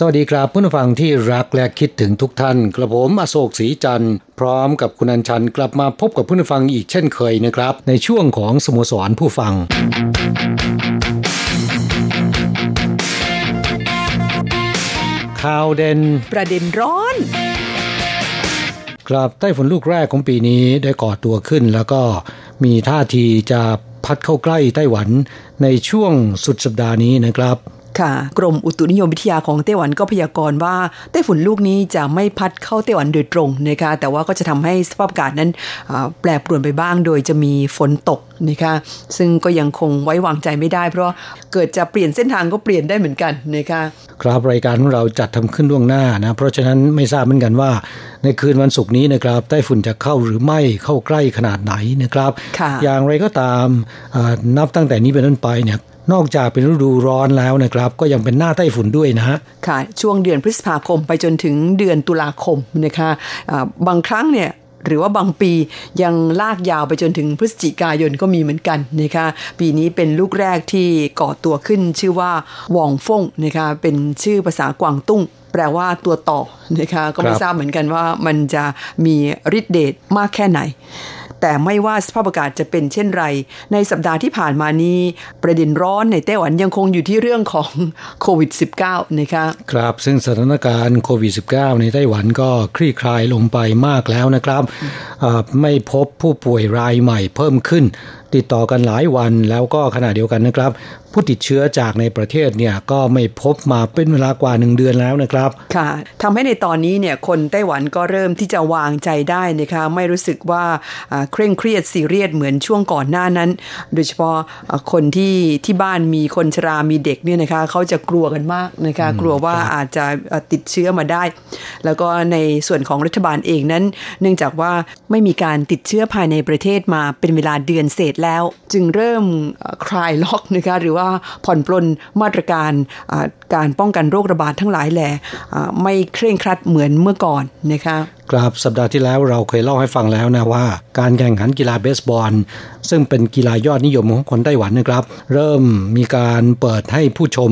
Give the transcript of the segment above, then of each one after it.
สวัสดีครับผู้ฟังที่รักและคิดถึงทุกท่าน กระผมอโศกศรีจันทร์พร้อมกับคุณอัญชันกลับมาพบกับผู้ฟังอีกเช่นเคยนะครับ ในช่วงของสโมสรผู้ฟังข่าวเด่นประเด็นร้อน ครับไต้ฝุ่นลูกแรกของปีนี้ได้ก่อตัวขึ้น แล้วก็มีท่าทีจะพัดเข้าใกล้ไต้หวันในช่วงสุดสัปดาห์นี้นะครับ ค่ะ กรมอุตุนิยมวิทยาของไต้หวันก็พยากรณ์ว่าไต้ฝุ่นลูกนี้จะไม่พัดเข้าไต้หวันโดยตรงนะคะแต่ว่าก็จะทำให้สภาพอากาศนั้นแปรปรวนไปบ้าง โดยจะมีฝนตกนะคะซึ่งก็ยังคงไว้วางใจไม่ได้ เพราะเกิดจะเปลี่ยนเส้นทางก็เปลี่ยนได้เหมือนกันนะคะครับรายการของเราจัดทำขึ้นล่วงหน้านะเพราะฉะนั้นไม่ทราบเหมือนกันว่า ในคืนวันศุกร์นี้นะครับไต้ฝุ่นจะเข้าหรือไม่เข้าใกล้ขนาดไหนนะครับ อย่างไรก็ตามนับตั้งแต่นี้เป็นต้นไปเนี่ย นอกจากเป็นฤดูร้อนแล้วนะครับ ก็ยังเป็นหน้าไต้ฝุ่นด้วยนะฮะค่ะ ช่วงเดือนพฤษภาคมไปจนถึงเดือนตุลาคมนะคะะบางครั้งเนี่ยหรือว่าบางปียังลากยาวไปจนถึงพฤศจิกายนก็มีเหมือนกันนะคะปีนี้เป็นลูกแรกที่ก่อตัวขึ้นชื่อว่าวองฟงนะคะเป็นชื่อภาษากวางตุ้ง แปลว่าตัวต่อนะคะก็ไม่ทราบเหมือนกันว่ามันจะมีฤทธิ์เดชมากแค่ไหน แต่ไม่ว่าสภาพอากาศจะเป็นเช่นไร ในสัปดาห์ที่ผ่านมานี้ ประเด็นร้อนในไต้หวันยังคงอยู่ที่เรื่องของโควิด -19 นะคะครับซึ่งสถานการณ์โควิด -19 ในไต้หวันก็คลี่คลายลงไปมากแล้วนะครับ ไม่พบผู้ป่วยรายใหม่เพิ่มขึ้นติดต่อกันหลายวันแล้วก็ขณะเดียวกันนะครับ ผู้ติดเชื้อจากในประเทศเนี่ยก็ไม่พบมาเป็นเวลากว่าหนึ่งเดือนแล้วนะครับค่ะทำให้ในตอนนี้เนี่ยคนไต้หวันก็เริ่มที่จะวางใจได้นะคะไม่รู้สึกว่าเคร่งเครียดซีเรียสเหมือนช่วงก่อนหน้านั้น โดยเฉพาะคนที่ที่บ้านมีคนชรามีเด็กเนี่ยนะคะเขาจะกลัวกันมากนะคะกลัวว่าอาจจะติดเชื้อมาได้ แล้วก็ในส่วนของรัฐบาลเองนั้น เนื่องจากว่าไม่มีการติดเชื้อภายในประเทศมาเป็นเวลาเดือนเศษแล้ว จึงเริ่มคลายล็อกนะคะหรือว่าผ่อนปลนมาตรการการป้องกันโรคระบาดทั้งหลายแหล่ไม่เคร่งครัดเหมือนเมื่อก่อนนะคะ ครับสัปดาห์ที่แล้วเราเคยเล่าให้ฟังแล้วนะว่า การแข่งขันกีฬาเบสบอล ซึ่งเป็นกีฬายอดนิยมของคนไต้หวันนะครับ เริ่มมีการเปิดให้ผู้ชม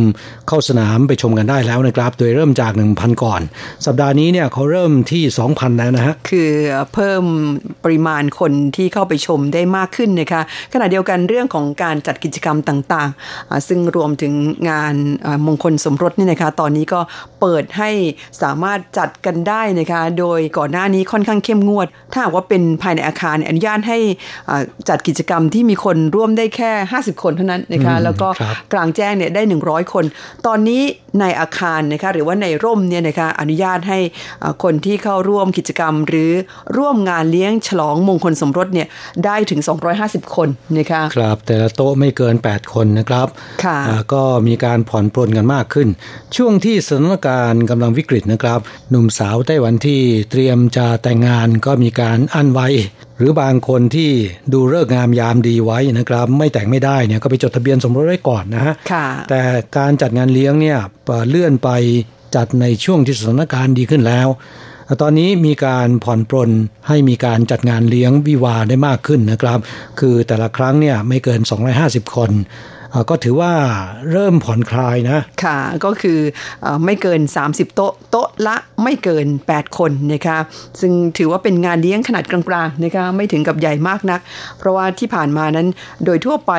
เข้าสนามไปชมกันได้แล้วนะครับ โดยเริ่มจาก 1,000 ก่อน สัปดาห์นี้เนี่ยเขาเริ่มที่ 2,000 แล้วนะฮะคือเพิ่มปริมาณคนที่เข้าไปชมได้มากขึ้นนะคะขณะเดียวกันเรื่องของการจัดกิจกรรมต่างๆ ซึ่งรวมถึงงานมงคลสมรสนี่นะคะตอนนี้ก็เปิดให้สามารถจัดกันได้นะคะ โดยก่อนอนหน้านี้ค่อนข้างเข้มงวด ถ้าหากว่าเป็นภายในอาคารอนุญาตให้จัดกิจกรรมที่มีคนร่วมได้แค่ 50 คนเท่านั้นนะคะ แล้วก็กลางแจ้งเนี่ยได้ 100 คน ตอนนี้ในอาคารนะคะหรือว่าในร่มเนี่ยนะคะอนุญาตให้คนที่เข้าร่วมกิจกรรม หรือร่วมงานเลี้ยงฉลองมงคลสมรสเนี่ยได้ถึง 250 คนนะคะครับแต่ละโต๊ะไม่เกิน 8 คนนะครับค่ะก็มีการผ่อนปลนกันมากขึ้น ช่วงที่สถานการณ์กำลังวิกฤตนะครับ หนุ่มสาวไต้หวันที่เตรียมจะแต่งงานก็มีการอั้นไว้ หรือบางคนที่ดูเลิกงามยามดีไว้นะครับ ไม่แต่งไม่ได้เนี่ยก็ไปจดทะเบียนสมรสไว้ก่อนนะฮะแต่การจัดงานเลี้ยงเนี่ยเลื่อนไปจัดในช่วงที่สถานการณ์ดีขึ้นแล้วตอนนี้มีการผ่อนปรนให้มีการจัดงานเลี้ยงวิวาได้มากขึ้นนะครับ คือแต่ละครั้งเนี่ยไม่เกิน 250 คน ก็ถือว่าเริ่มผ่อนคลายนะ ค่ะก็คืออไม่เกิน 30 โต๊ะ โต๊ะละไม่เกิน 8 คนนะคะซึ่งถือว่าเป็นงานเลี้ยงขนาดกลางๆนะคะไม่ถึงกับใหญ่มากนัก เพราะว่าที่ผ่านมานั้นโดยทั่วไป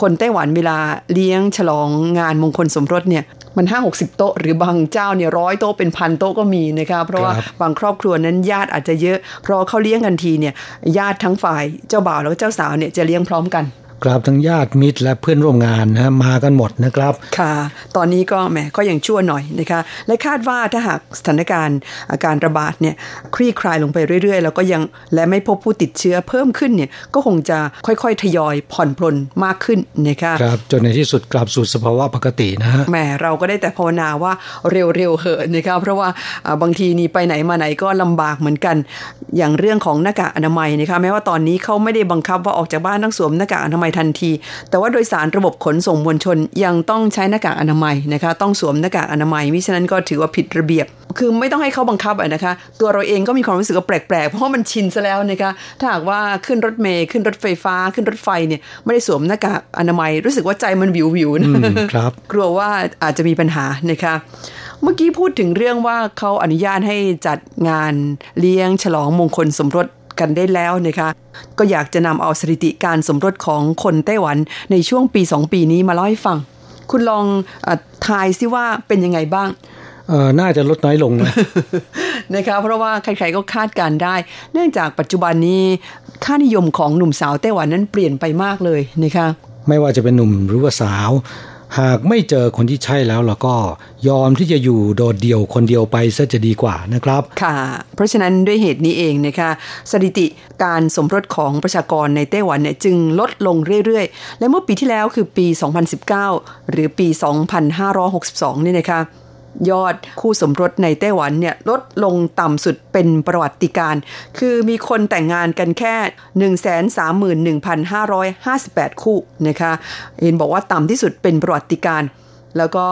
คนไต้หวันเวลาเลี้ยงฉลองงานมงคลสมรสเนี่ยมันห้าหกสิบโต๊ะหรือบางเจ้าเนี่ยร้อยโต๊ะเป็นพันโต๊ะก็มีนะคะเพราะว่าบางครอบครัวนั้นญาติอาจจะเยอะ เพราะเขาเลี้ยงกันทีเนี่ยญาติทั้งฝ่ายเจ้าบ่าวแล้วก็เจ้าสาวเนี่ยจะเลี้ยงพร้อมกัน กราบทั้งญาติมิตรและเพื่อนร่วมงานนะมากันหมดนะครับค่ะ ตอนนี้ก็แหมก็ยังชั่วหน่อยนะคะ และคาดว่าถ้าหากสถานการณ์อาการระบาดเนี่ยคลี่คลายลงไปเรื่อย ๆ แล้วก็ยังและไม่พบผู้ติดเชื้อเพิ่มขึ้นเนี่ยก็คงจะค่อยๆ ทยอยผ่อนปลนมากขึ้นนะคะครับจนในที่สุดกลับสู่สภาวะปกตินะฮะแหมเราก็ได้แต่ภาวนาว่าเร็วๆเหอะนะครับเพราะว่าบางทีนี่ไปไหนมาไหนก็ลำบากเหมือนกัน อย่างเรื่องของหน้ากากอนามัยนะคะแม้ว่าตอนนี้เขาไม่ได้บังคับว่าออกจากบ้านต้องสวมหน้ากากอนามัยทันที แต่ว่าโดยสารระบบขนส่งมวลชนยังต้องใช้หน้ากากอนามัยนะคะ ต้องสวมหน้ากากอนามัยมิฉะนั้นก็ถือว่าผิดระเบียบ คือไม่ต้องให้เขาบังคับนะคะ ตัวเราเองก็มีความรู้สึกว่าแปลกๆ เพราะว่ามันชินซะแล้วนะคะ ถ้าหากว่าขึ้นรถเมย์ขึ้นรถไฟฟ้าขึ้นรถไฟเนี่ยไม่ได้สวมหน้ากากอนามัย รู้สึกว่าใจมันวิววิวนะครับ กลัวว่าอาจจะมีปัญหานะคะเมื่อกี้พูดถึงเรื่องว่าเขาอนุญาตให้จัดงานเลี้ยงฉลองมงคลสมรส กันได้แล้วนะคะก็อยากจะนำเอาสถิติการสมรสของคนไต้หวันในช่วงปีสองปีนี้มาเล่าให้ฟัง คุณลองอทายซิว่าเป็นยังไงบ้างเออน่าจะลดน้อยลงนะนะคะเพราะว่าใครๆก็คาดการได้ เนื่องจากปัจจุบันนี้ค่านิยมของหนุ่มสาวไต้หวันนั้นเปลี่ยนไปมากเลยนะคะไม่ว่าจะเป็นหนุ่มหรือว่าสาว หากไม่เจอคนที่ใช่แล้วเราก็ยอมที่จะอยู่โดดเดี่ยวคนเดียวไปซะจะดีกว่านะครับ ค่ะ เพราะฉะนั้นด้วยเหตุนี้เองนะคะสถิติการสมรสของประชากรในไต้หวันเนี่ยจึงลดลงเรื่อยๆ และเมื่อปีที่แล้วคือปี 2019 หรือปี 2562 นี่นะคะ ยอดคู่สมรสในไต้หวันเนี่ยลดลงต่ำสุดเป็นประวัติการ คือมีคนแต่งงานกันแค่ 131,558 คู่นะคะเห็นบอกว่าต่ำที่สุดเป็นประวัติการ แล้วก็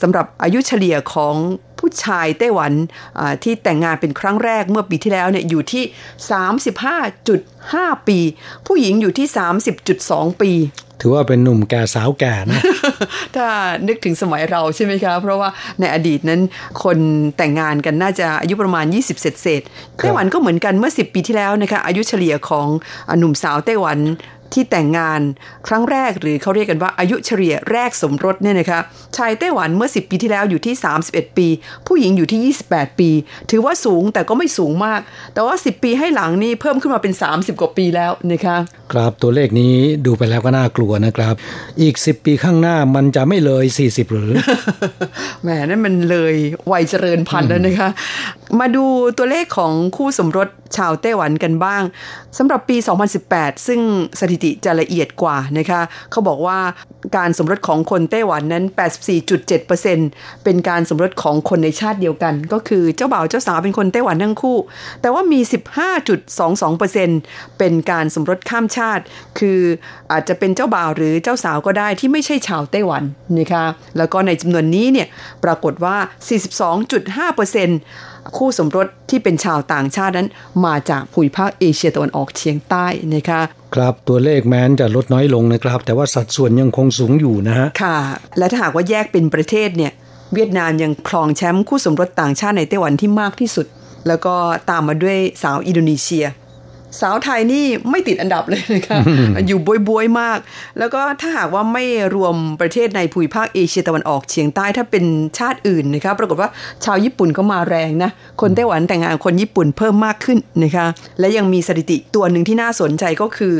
สำหรับอายุเฉลี่ยของผู้ชายไต้หวันที่แต่งงานเป็นครั้งแรกเมื่อปีที่แล้วเนี่ยอยู่ที่ 35.5 ปี ผู้หญิงอยู่ที่ 30.2 ปี ถือว่าเป็นหนุ่มแก่สาวแก่นะ ถ้านึกถึงสมัยเราใช่ไหมคะ เพราะว่าในอดีตนั้นคนแต่งงานกันน่าจะอายุประมาณ 20 เศษเศษไต้หวันก็เหมือนกันเมื่อ 10 ปีที่แล้วนะคะ อายุเฉลี่ยของหนุ่มสาวไต้หวันที่แต่งงานครั้งแรกหรือเขาเรียกกันว่าอายุเฉลี่ยแรกสมรสเนี่ยนะคะชายไต้หวันเมื่อ 10 ปีที่แล้วอยู่ที่ 31 ปี ผู้หญิงอยู่ที่ 28 ปี ถือว่าสูงแต่ก็ไม่สูงมาก แต่ว่า 10 ปีให้หลังนี่เพิ่มขึ้นมาเป็น 30 กว่าปีแล้วนะคะ ครับตัวเลขนี้ดูไปแล้วก็น่ากลัวนะครับ อีก 10 ปีข้างหน้ามันจะไม่เลย 40 หรือแหมนั่นมันเลยวัยเจริญพันธุ์แล้วนะคะ มาดูตัวเลขของคู่สมรสชาวไต้หวันกันบ้างสำหรับปี 2018 ซึ่งสถิติจะละเอียดกว่านะคะเขาบอกว่าการสมรสของคนไต้หวันนั้น 84.7%เป็นการสมรสของคนในชาติเดียวกัน ก็คือเจ้าบ่าวเจ้าสาวเป็นคนไต้หวันทั้งคู่ แต่ว่ามี 15.22%เป็นการสมรสข้ามชาติ คืออาจจะเป็นเจ้าบ่าวหรือเจ้าสาวก็ได้ที่ไม่ใช่ชาวไต้หวันนะคะแล้วก็ในจำนวนนี้เนี่ยปรากฏว่า 42.5%คู่สมรสที่เป็นชาวต่างชาตินั้นมาจากภูมิภาคเอเชียตะวันออกเฉียงใต้นะคะครับตัวเลขแม้นจะลดน้อยลงนะครับ แต่ว่าสัดส่วนยังคงสูงอยู่นะฮะค่ะ และถ้าหากว่าแยกเป็นประเทศเนี่ยเวียดนามยังครองแชมป์คู่สมรสต่างชาติในไต้หวันที่มากที่สุด แล้วก็ตามมาด้วยสาวอินโดนีเซีย สาวไทยนี่ไม่ติดอันดับเลยนะคะ อยู่บวยๆมาก แล้วก็ถ้าหากว่าไม่รวมประเทศในภูมิภาคเอเชียตะวันออกเฉียงใต้ถ้าเป็นชาติอื่นนะคะปรากฏว่าชาวญี่ปุ่นก็มาแรงนะ คนไต้หวันแต่งงานคนญี่ปุ่นเพิ่มมากขึ้นนะคะ และยังมีสถิติตัวหนึ่งที่น่าสนใจก็คือ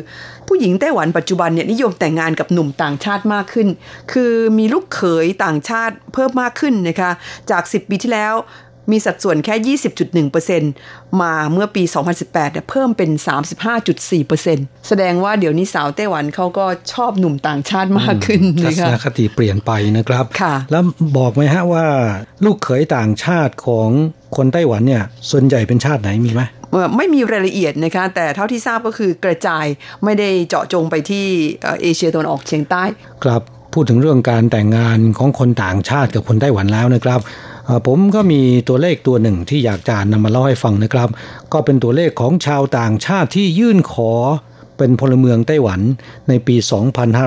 ผู้หญิงไต้หวันปัจจุบันเนี่ยนิยมแต่งงานกับหนุ่มต่างชาติมากขึ้น คือมีลูกเขยต่างชาติเพิ่มมากขึ้นนะคะ จาก 10 ปีที่แล้ว มีสัดส่วนแค่ 20.1%มาเมื่อปี 2018เนี่ยเพิ่มเป็น 35.4%แสดงว่าเดี๋ยวนี้สาวไต้หวันเขาก็ชอบหนุ่มต่างชาติมากขึ้นทัศนคติเปลี่ยนไปนะครับค่ะ แล้วบอกไหมฮะว่า ลูกเขยต่างชาติของคนไต้หวันเนี่ยส่วนใหญ่เป็นชาติไหนมีไหมไม่มีรายละเอียดนะคะ แต่เท่าที่ทราบก็คือกระจายไม่ได้เจาะจงไปที่เอเชียตะวันออกเฉียงใต้ ครับพูดถึงเรื่องการแต่งงานของคนต่างชาติกับคนไต้หวันแล้วนะครับ ผมก็มีตัวเลขตัวหนึ่งที่อยากจะนำมาเล่าให้ฟังนะครับ ก็เป็นตัวเลขของชาวต่างชาติที่ยื่นขอเป็นพลเมืองไต้หวันในปี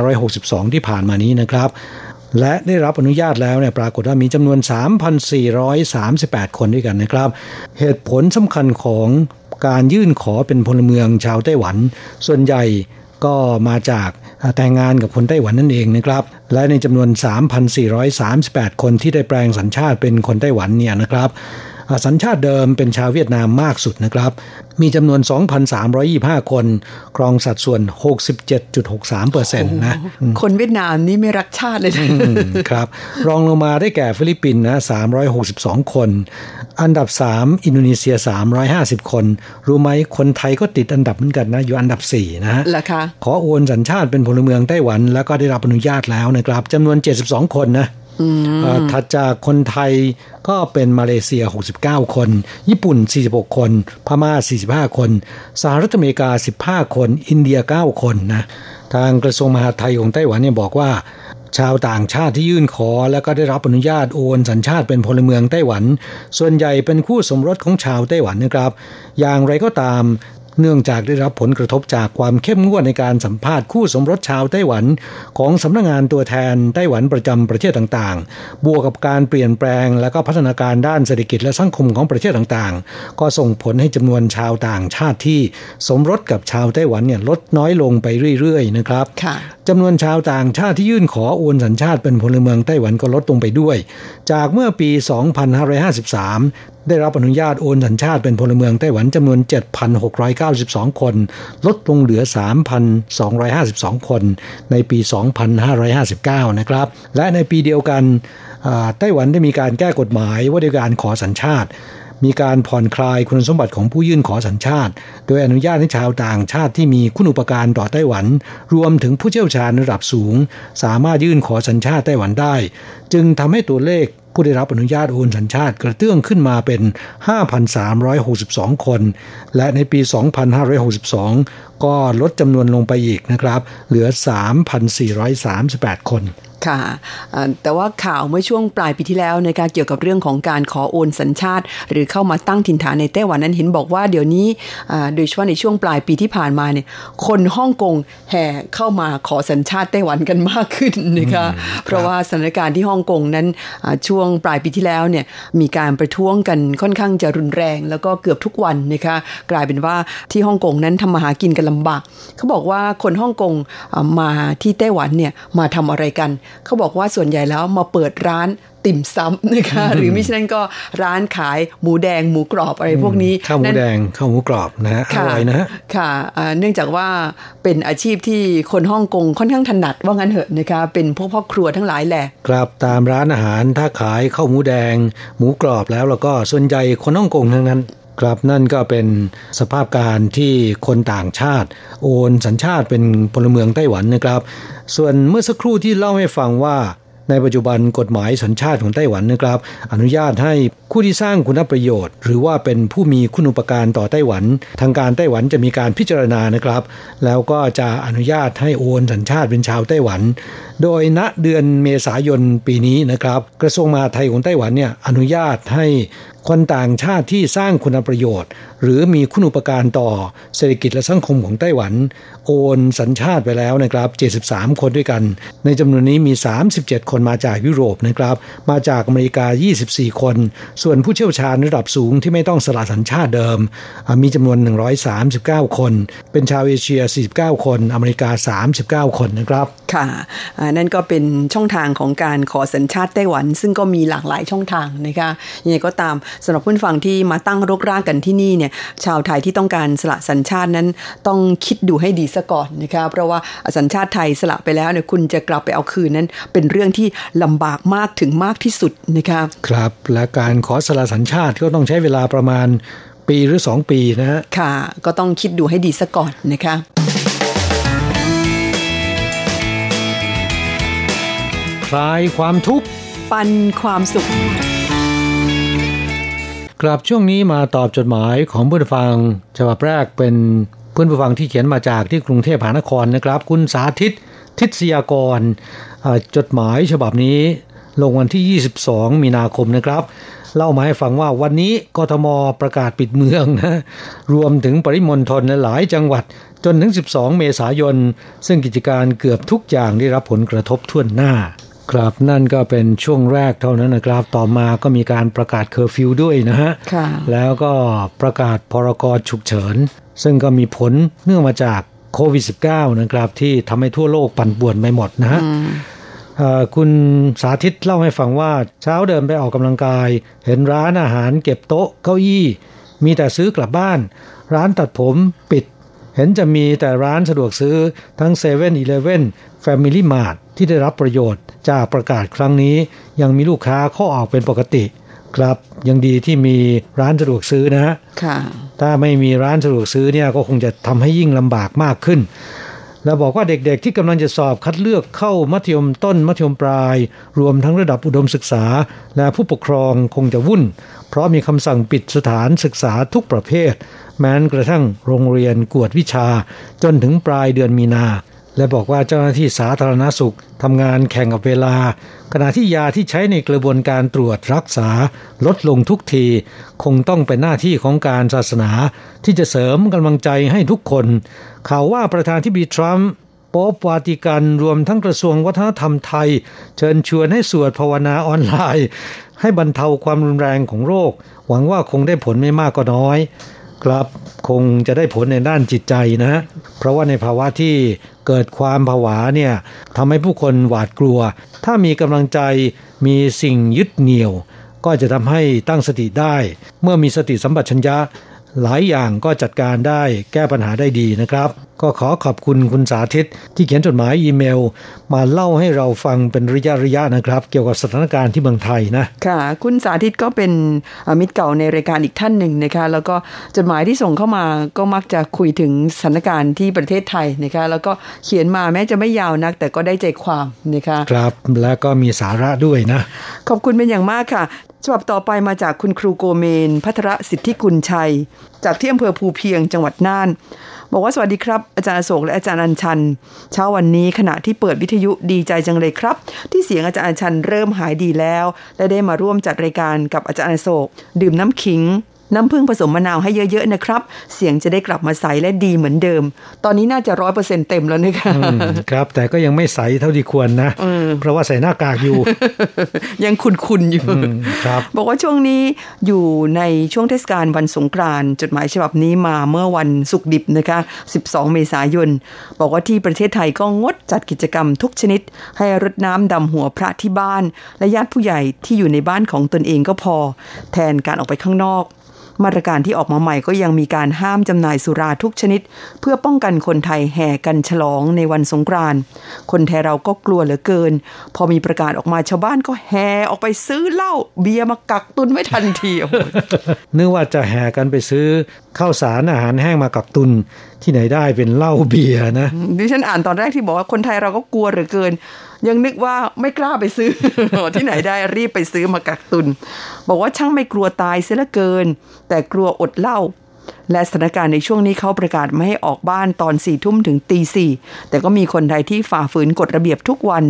2562 ที่ผ่านมานี้นะครับ และได้รับอนุญาตแล้วเนี่ยปรากฏว่ามีจำนวน 3,438 คนด้วยกันนะครับ เหตุผลสำคัญของการยื่นขอเป็นพลเมืองชาวไต้หวัน ส่วนใหญ่ ก็มาจากแต่งงานกับคนไต้หวันนั่นเองนะครับ และในจำนวน 3,438 คนที่ได้แปลงสัญชาติเป็นคนไต้หวันเนี่ยนะครับ สัญชาติเดิมเป็นชาวเวียดนามมากสุดนะครับ มีจำนวน 2,325 คน ครองสัดส่วน 67.63เปอร์เซ็นต์นะคนเวียดนามนี่ไม่รักชาติเลยครับ รองลงมาได้แก่ฟิลิปปินส์นะ 362 คน อันดับ 3 อินโดนีเซีย 350 คน รู้ไหมคนไทยก็ติดอันดับเหมือนกันนะ อยู่อันดับ 4 นะฮะขอโอนสัญชาติเป็นพลเมืองไต้หวัน แล้วก็ได้รับอนุญาตแล้วนะครับจำนวน 72 คนนะ ถัดจากคนไทยก็เป็นมาเลเซีย 69 คน ญี่ปุ่น 46 คน พม่า 45 คน สหรัฐอเมริกา 15 คน อินเดีย 9 คนนะ ทางกระทรวงมหาดไทยของไต้หวันเนี่ยบอกว่าชาวต่างชาติที่ยื่นขอ แล้วก็ได้รับอนุญาตโอนสัญชาติเป็นพลเมืองไต้หวัน ส่วนใหญ่เป็นคู่สมรสของชาวไต้หวันนะครับ อย่างไรก็ตาม เนื่องจากได้รับผลกระทบจากความเข้มงวดในการสัมภาษณ์คู่สมรสชาวไต้หวันของสำนักงงานตัวแทนไต้หวันประจำประเทศต่างๆ บวกกับการเปลี่ยนแปลงและก็พัฒนาการด้านเศรษฐกิจและสังคมของประเทศต่างๆ ก็ส่งผลให้จำนวนชาวต่างชาติที่สมรสกับชาวไต้หวันเนี่ยลดน้อยลงไปเรื่อยๆนะครับจำนวนชาวต่างชาติที่ยื่นขอโอนสัญชาติเป็นพลเมืองไต้หวันก็ลดลงไปด้วย จากเมื่อปี 2553ได้รับอนุญาตโอนสัญชาติเป็นพลเมืองไต้หวันจำนวน 7,692 คน ลดลงเหลือ 3,252 คน ในปี 2559 นะครับ และในปีเดียวกันไต้หวันได้มีการแก้กฎหมายว่าด้วยการขอสัญชาติ มีการผ่อนคลายคุณสมบัติของผู้ยื่นขอสัญชาติ โดยอนุญาตให้ชาวต่างชาติที่มีคุณอุปการต่อไต้หวัน รวมถึงผู้เชี่ยวชาญระดับสูง สามารถยื่นขอสัญชาติไต้หวันได้ จึงทำให้ตัวเลข ผู้ได้รับอนุญาตโอนสัญชาติกระเตื้องขึ้นมาเป็น 5,362 คน และในปี 2562 ก็ลดจำนวนลงไปอีกนะครับ เหลือ 3,438 คน ค่ะแต่ว่าข่าวเมื่อช่วงปลายปีที่แล้วในการเกี่ยวกับเรื่องของการขอโอนสัญชาติ หรือเข้ามาตั้งถิ่นฐานในไต้หวันนั้นเห็นบอกว่าเดี๋ยวนี้โดยเฉพาะในช่วงปลายปีที่ผ่านมาเนี่ยคนฮ่องกงแห่เข้ามาขอสัญชาติไต้หวันกันมากขึ้นนะคะเพราะว่าสถานการณ์ที่ฮ่องกงนั้นช่วงปลายปีที่แล้วเนี่ยมีการประท้วงกันค่อนข้างจะรุนแรง แล้วก็เกือบทุกวันนะคะกลายเป็นว่าที่ฮ่องกงนั้นทำมาหากินกันลำบากเขาบอกว่าคนฮ่องกงมาที่ไต้หวันเนี่ยมาทำอะไรกันเขาบอกว่าส่วนใหญ่แล้วมาเปิดร้านติ่มซำนะคะ หรือมิฉะนั้นก็ร้านขายหมูแดงหมูกรอบอะไรพวกนี้ข้าวหมูแดงข้าวหมูกรอบนะฮะอร่อยนะค่ะเนื่องจากว่าเป็นอาชีพที่คนฮ่องกงค่อนข้างถนัดว่างั้นเหอะนะคะเป็นพวกพ่อครัวทั้งหลายแหละ ครับตามร้านอาหารถ้าขายข้าวหมูแดง หมูกรอบแล้วแล้วก็ส่วนใหญ่คนฮ่องกงทั้งนั้น ครับนั่นก็เป็นสภาพการที่คนต่างชาติ โอนสัญชาติเป็นพลเมืองไต้หวันนะครับ ส่วนเมื่อสักครู่ที่เล่าให้ฟังว่าในปัจจุบันกฎหมายสัญชาติของไต้หวันนะครับ อนุญาตให้ผู้ที่สร้างคุณประโยชน์ หรือว่าเป็นผู้มีคุณอุปการต่อไต้หวัน ทางการไต้หวันจะมีการพิจารณานะครับ แล้วก็จะอนุญาตให้โอนสัญชาติเป็นชาวไต้หวันโดยณเดือนเมษายนปีนี้นะครับ กระทรวงมหาดไทยของไต้หวันเนี่ยอนุญาตให้คนต่างชาติที่สร้างคุณประโยชน์ หรือมีคุณอุปการต่อเศรษฐกิจและสังคมของไต้หวัน โอนสัญชาติไปแล้วนะครับ 73 คนด้วยกัน ในจำนวนนี้มี 37 คนมาจากยุโรปนะครับ มาจากอเมริกา 24 คน ส่วนผู้เชี่ยวชาญระดับสูงที่ไม่ต้องสละสัญชาติเดิม มีจำนวน 139 คน เป็นชาวเอเชีย 49 คน อเมริกา 39 คนนะครับ ค่ะนั่นก็เป็นช่องทางของการขอสัญชาติไต้หวัน ซึ่งก็มีหลากหลายช่องทางนะคะยังไงก็ตามสำหรับผู้ฟังที่มาตั้งรกรากกันที่นี่เนี่ยชาวไทยที่ต้องการสละสัญชาตินั้นต้องคิดดูให้ดีซะก่อนนะคะเพราะว่าสัญชาติไทยสละไปแล้วเนี่ยคุณจะกลับไปเอาคืนนั้น เป็นเรื่องที่ลำบากมากถึงมากที่สุดนะคะครับและการขอสละสัญชาติก็ต้องใช้เวลาประมาณปีหรือสองปีนะฮะค่ะ ก็ต้องคิดดูให้ดีซะก่อนนะคะ คลายความทุกข์ ปันความสุข กลับช่วงนี้มาตอบจดหมายของผู้ฟังฉบับแรกเป็นเพื่อนผู้ฟังที่เขียนมาจากที่กรุงเทพมหานครนะครับ คุณสาธิตทิศยากรจดหมายฉบับนี้ลงวันที่ 22 มีนาคมนะครับ เล่ามาให้ฟังว่าวันนี้กทมประกาศปิดเมืองนะ รวมถึงปริมณฑลหลายจังหวัดจนถึง 12 เมษายน ซึ่งกิจการเกือบทุกอย่างได้รับผลกระทบทั่วหน้า ครับนั่นก็เป็นช่วงแรกเท่านั้นนะครับ ต่อมาก็มีการประกาศเคอร์ฟิวด้วยนะฮะแล้วก็ประกาศพรกฉุกเฉิน ซึ่งก็มีผลเนื่องมาจากโควิด -19 นะครับ ที่ทำให้ทั่วโลกปั่นป่วนไปหมดนะฮะคุณสาธิตเล่าให้ฟังว่าเช้าเดินไปออกกำลังกาย เห็นร้านอาหารเก็บโต๊ะเก้าอี้ มีแต่ซื้อกลับบ้าน ร้านตัดผมปิด เห็นจะมีแต่ร้านสะดวกซื้อทั้ง7 e เ e ่ e อ e แฟมิลี่มาร์ทที่ได้รับประโยชน์จากประกาศครั้งนี้ ยังมีลูกค้าเข้าออกเป็นปกติ ครับยังดีที่มีร้านสะดวกซื้อนะฮะถ้าไม่มีร้านสะดวกซื้อเนี่ยก็คงจะทำให้ยิ่งลำบากมากขึ้น แล้วบอกว่าเด็กๆที่กำลังจะสอบคัดเลือกเข้ามัธยมต้นมัธยมปลาย รวมทั้งระดับอุดมศึกษา และผู้ปกครองคงจะวุ่น เพราะมีคำสั่งปิดสถานศึกษาทุกประเภท แม้กระทั่งโรงเรียนกวดวิชาจนถึงปลายเดือนมีนา และบอกว่าเจ้าหน้าที่สาธารณสุขทำงานแข่งกับเวลา ขณะที่ยาที่ใช้ในกระบวนการตรวจรักษาลดลงทุกที คงต้องเป็นหน้าที่ของการศาสนา ที่จะเสริมกำลังใจให้ทุกคนข่าวว่าประธานที่บีทรัมป์ป๊อวาติกันรวมทั้งกระทรวงวัฒนธรรมไทย เชิญชวนให้สวดภาวนาออนไลน์ ให้บรรเทาความรุนแรงของโรค หวังว่าคงได้ผลไม่มากก็น้อย ครับคงจะได้ผลในด้านจิตใจนะ เพราะว่าในภาวะที่เกิดความผวาเนี่ยทำให้ผู้คนหวาดกลัว ถ้ามีกำลังใจมีสิ่งยึดเหนี่ยว ก็จะทำให้ตั้งสติได้ เมื่อมีสติสัมปชัญญะ หลายอย่างก็จัดการได้แก้ปัญหาได้ดีนะครับ ก็ขอขอบคุณคุณสาธิต ที่เขียนจดหมายอีเมล มาเล่าให้เราฟังเป็นระยะระยะนะครับ เกี่ยวกับสถานการณ์ที่เมืองไทยนะค่ะ คุณสาธิตก็เป็นมิตรเก่าในรายการอีกท่านหนึ่งนะคะ แล้วก็จดหมายที่ส่งเข้ามาก็มักจะคุยถึงสถานการณ์ที่ประเทศไทยนะคะ แล้วก็เขียนมาแม้จะไม่ยาวนัก แต่ก็ได้ใจความนะคะครับ แล้วก็มีสาระด้วยนะ ขอบคุณเป็นอย่างมากค่ะ ฉบับต่อไปมาจากคุณครูโกเมน พัทรสิทธิกุลชัย จากที่อำเภอภูเพียงจังหวัดน่าน บอกว่าสวัสดีครับ อาจารย์โศกและอาจารย์อัญชัน เช้าวันนี้ขณะที่เปิดวิทยุดีใจจังเลยครับ ที่เสียงอาจารย์อัญชันเริ่มหายดีแล้ว และได้มาร่วมจัดรายการกับอาจารย์โศก ดื่มน้ำขิง น้ำผึ้งผสมมะนาวให้เยอะๆนะครับ เสียงจะได้กลับมาใสและดีเหมือนเดิม ตอนนี้น่าจะร้อยเปอร์เซ็นเต็มแล้วนะคะครับ แต่ก็ยังไม่ใสเท่าที่ควรนะ เพราะว่าใส่หน้ากากอยู่ ยังคุนๆอยู่ครับบอกว่าช่วงนี้อยู่ในช่วงเทศกาลวันสงกรานต์จดหมายฉบับนี้มาเมื่อวันศุกร์ดิบนะคะ 12 เมษายน บอกว่าที่ประเทศไทยก็งดจัดกิจกรรมทุกชนิด ให้รดน้ำดำหัวพระที่บ้าน และญาติผู้ใหญ่ที่อยู่ในบ้านของตนเองก็พอ แทนการออกไปข้างนอก มาตรการที่ออกมาใหม่ก็ยังมีการห้ามจำหน่ายสุราทุกชนิด เพื่อป้องกันคนไทยแห่กันฉลองในวันสงกรานต์คนไทยเราก็กลัวเหลือเกิน พอมีประกาศออกมาชาวบ้านก็แห่ออกไปซื้อเหล้าเบียร์มากักตุนไว้ทันทีนึกว่าจะแห่กันไปซื้อข้าวสารอาหารแห้งมากักตุนที่ไหนได้เป็นเหล้าเบียร์นะดิฉันอ่านตอนแรกที่บอกว่าคนไทยเราก็กลัวเหลือเกิน ยังนึกว่าไม่กล้าไปซื้อ ที่ไหนได้รีบไปซื้อมากักตุน บอกว่าช่างไม่กลัวตายเสียละเกิน แต่กลัวอดเหล้า และสถานการณ์ในช่วงนี้เขาประกาศไม่ให้ออกบ้านตอนสี่ทุ่มถึงตีสี่แต่ก็มีคนไทยที่ฝ่าฝืนกฎระเบียบทุกวัน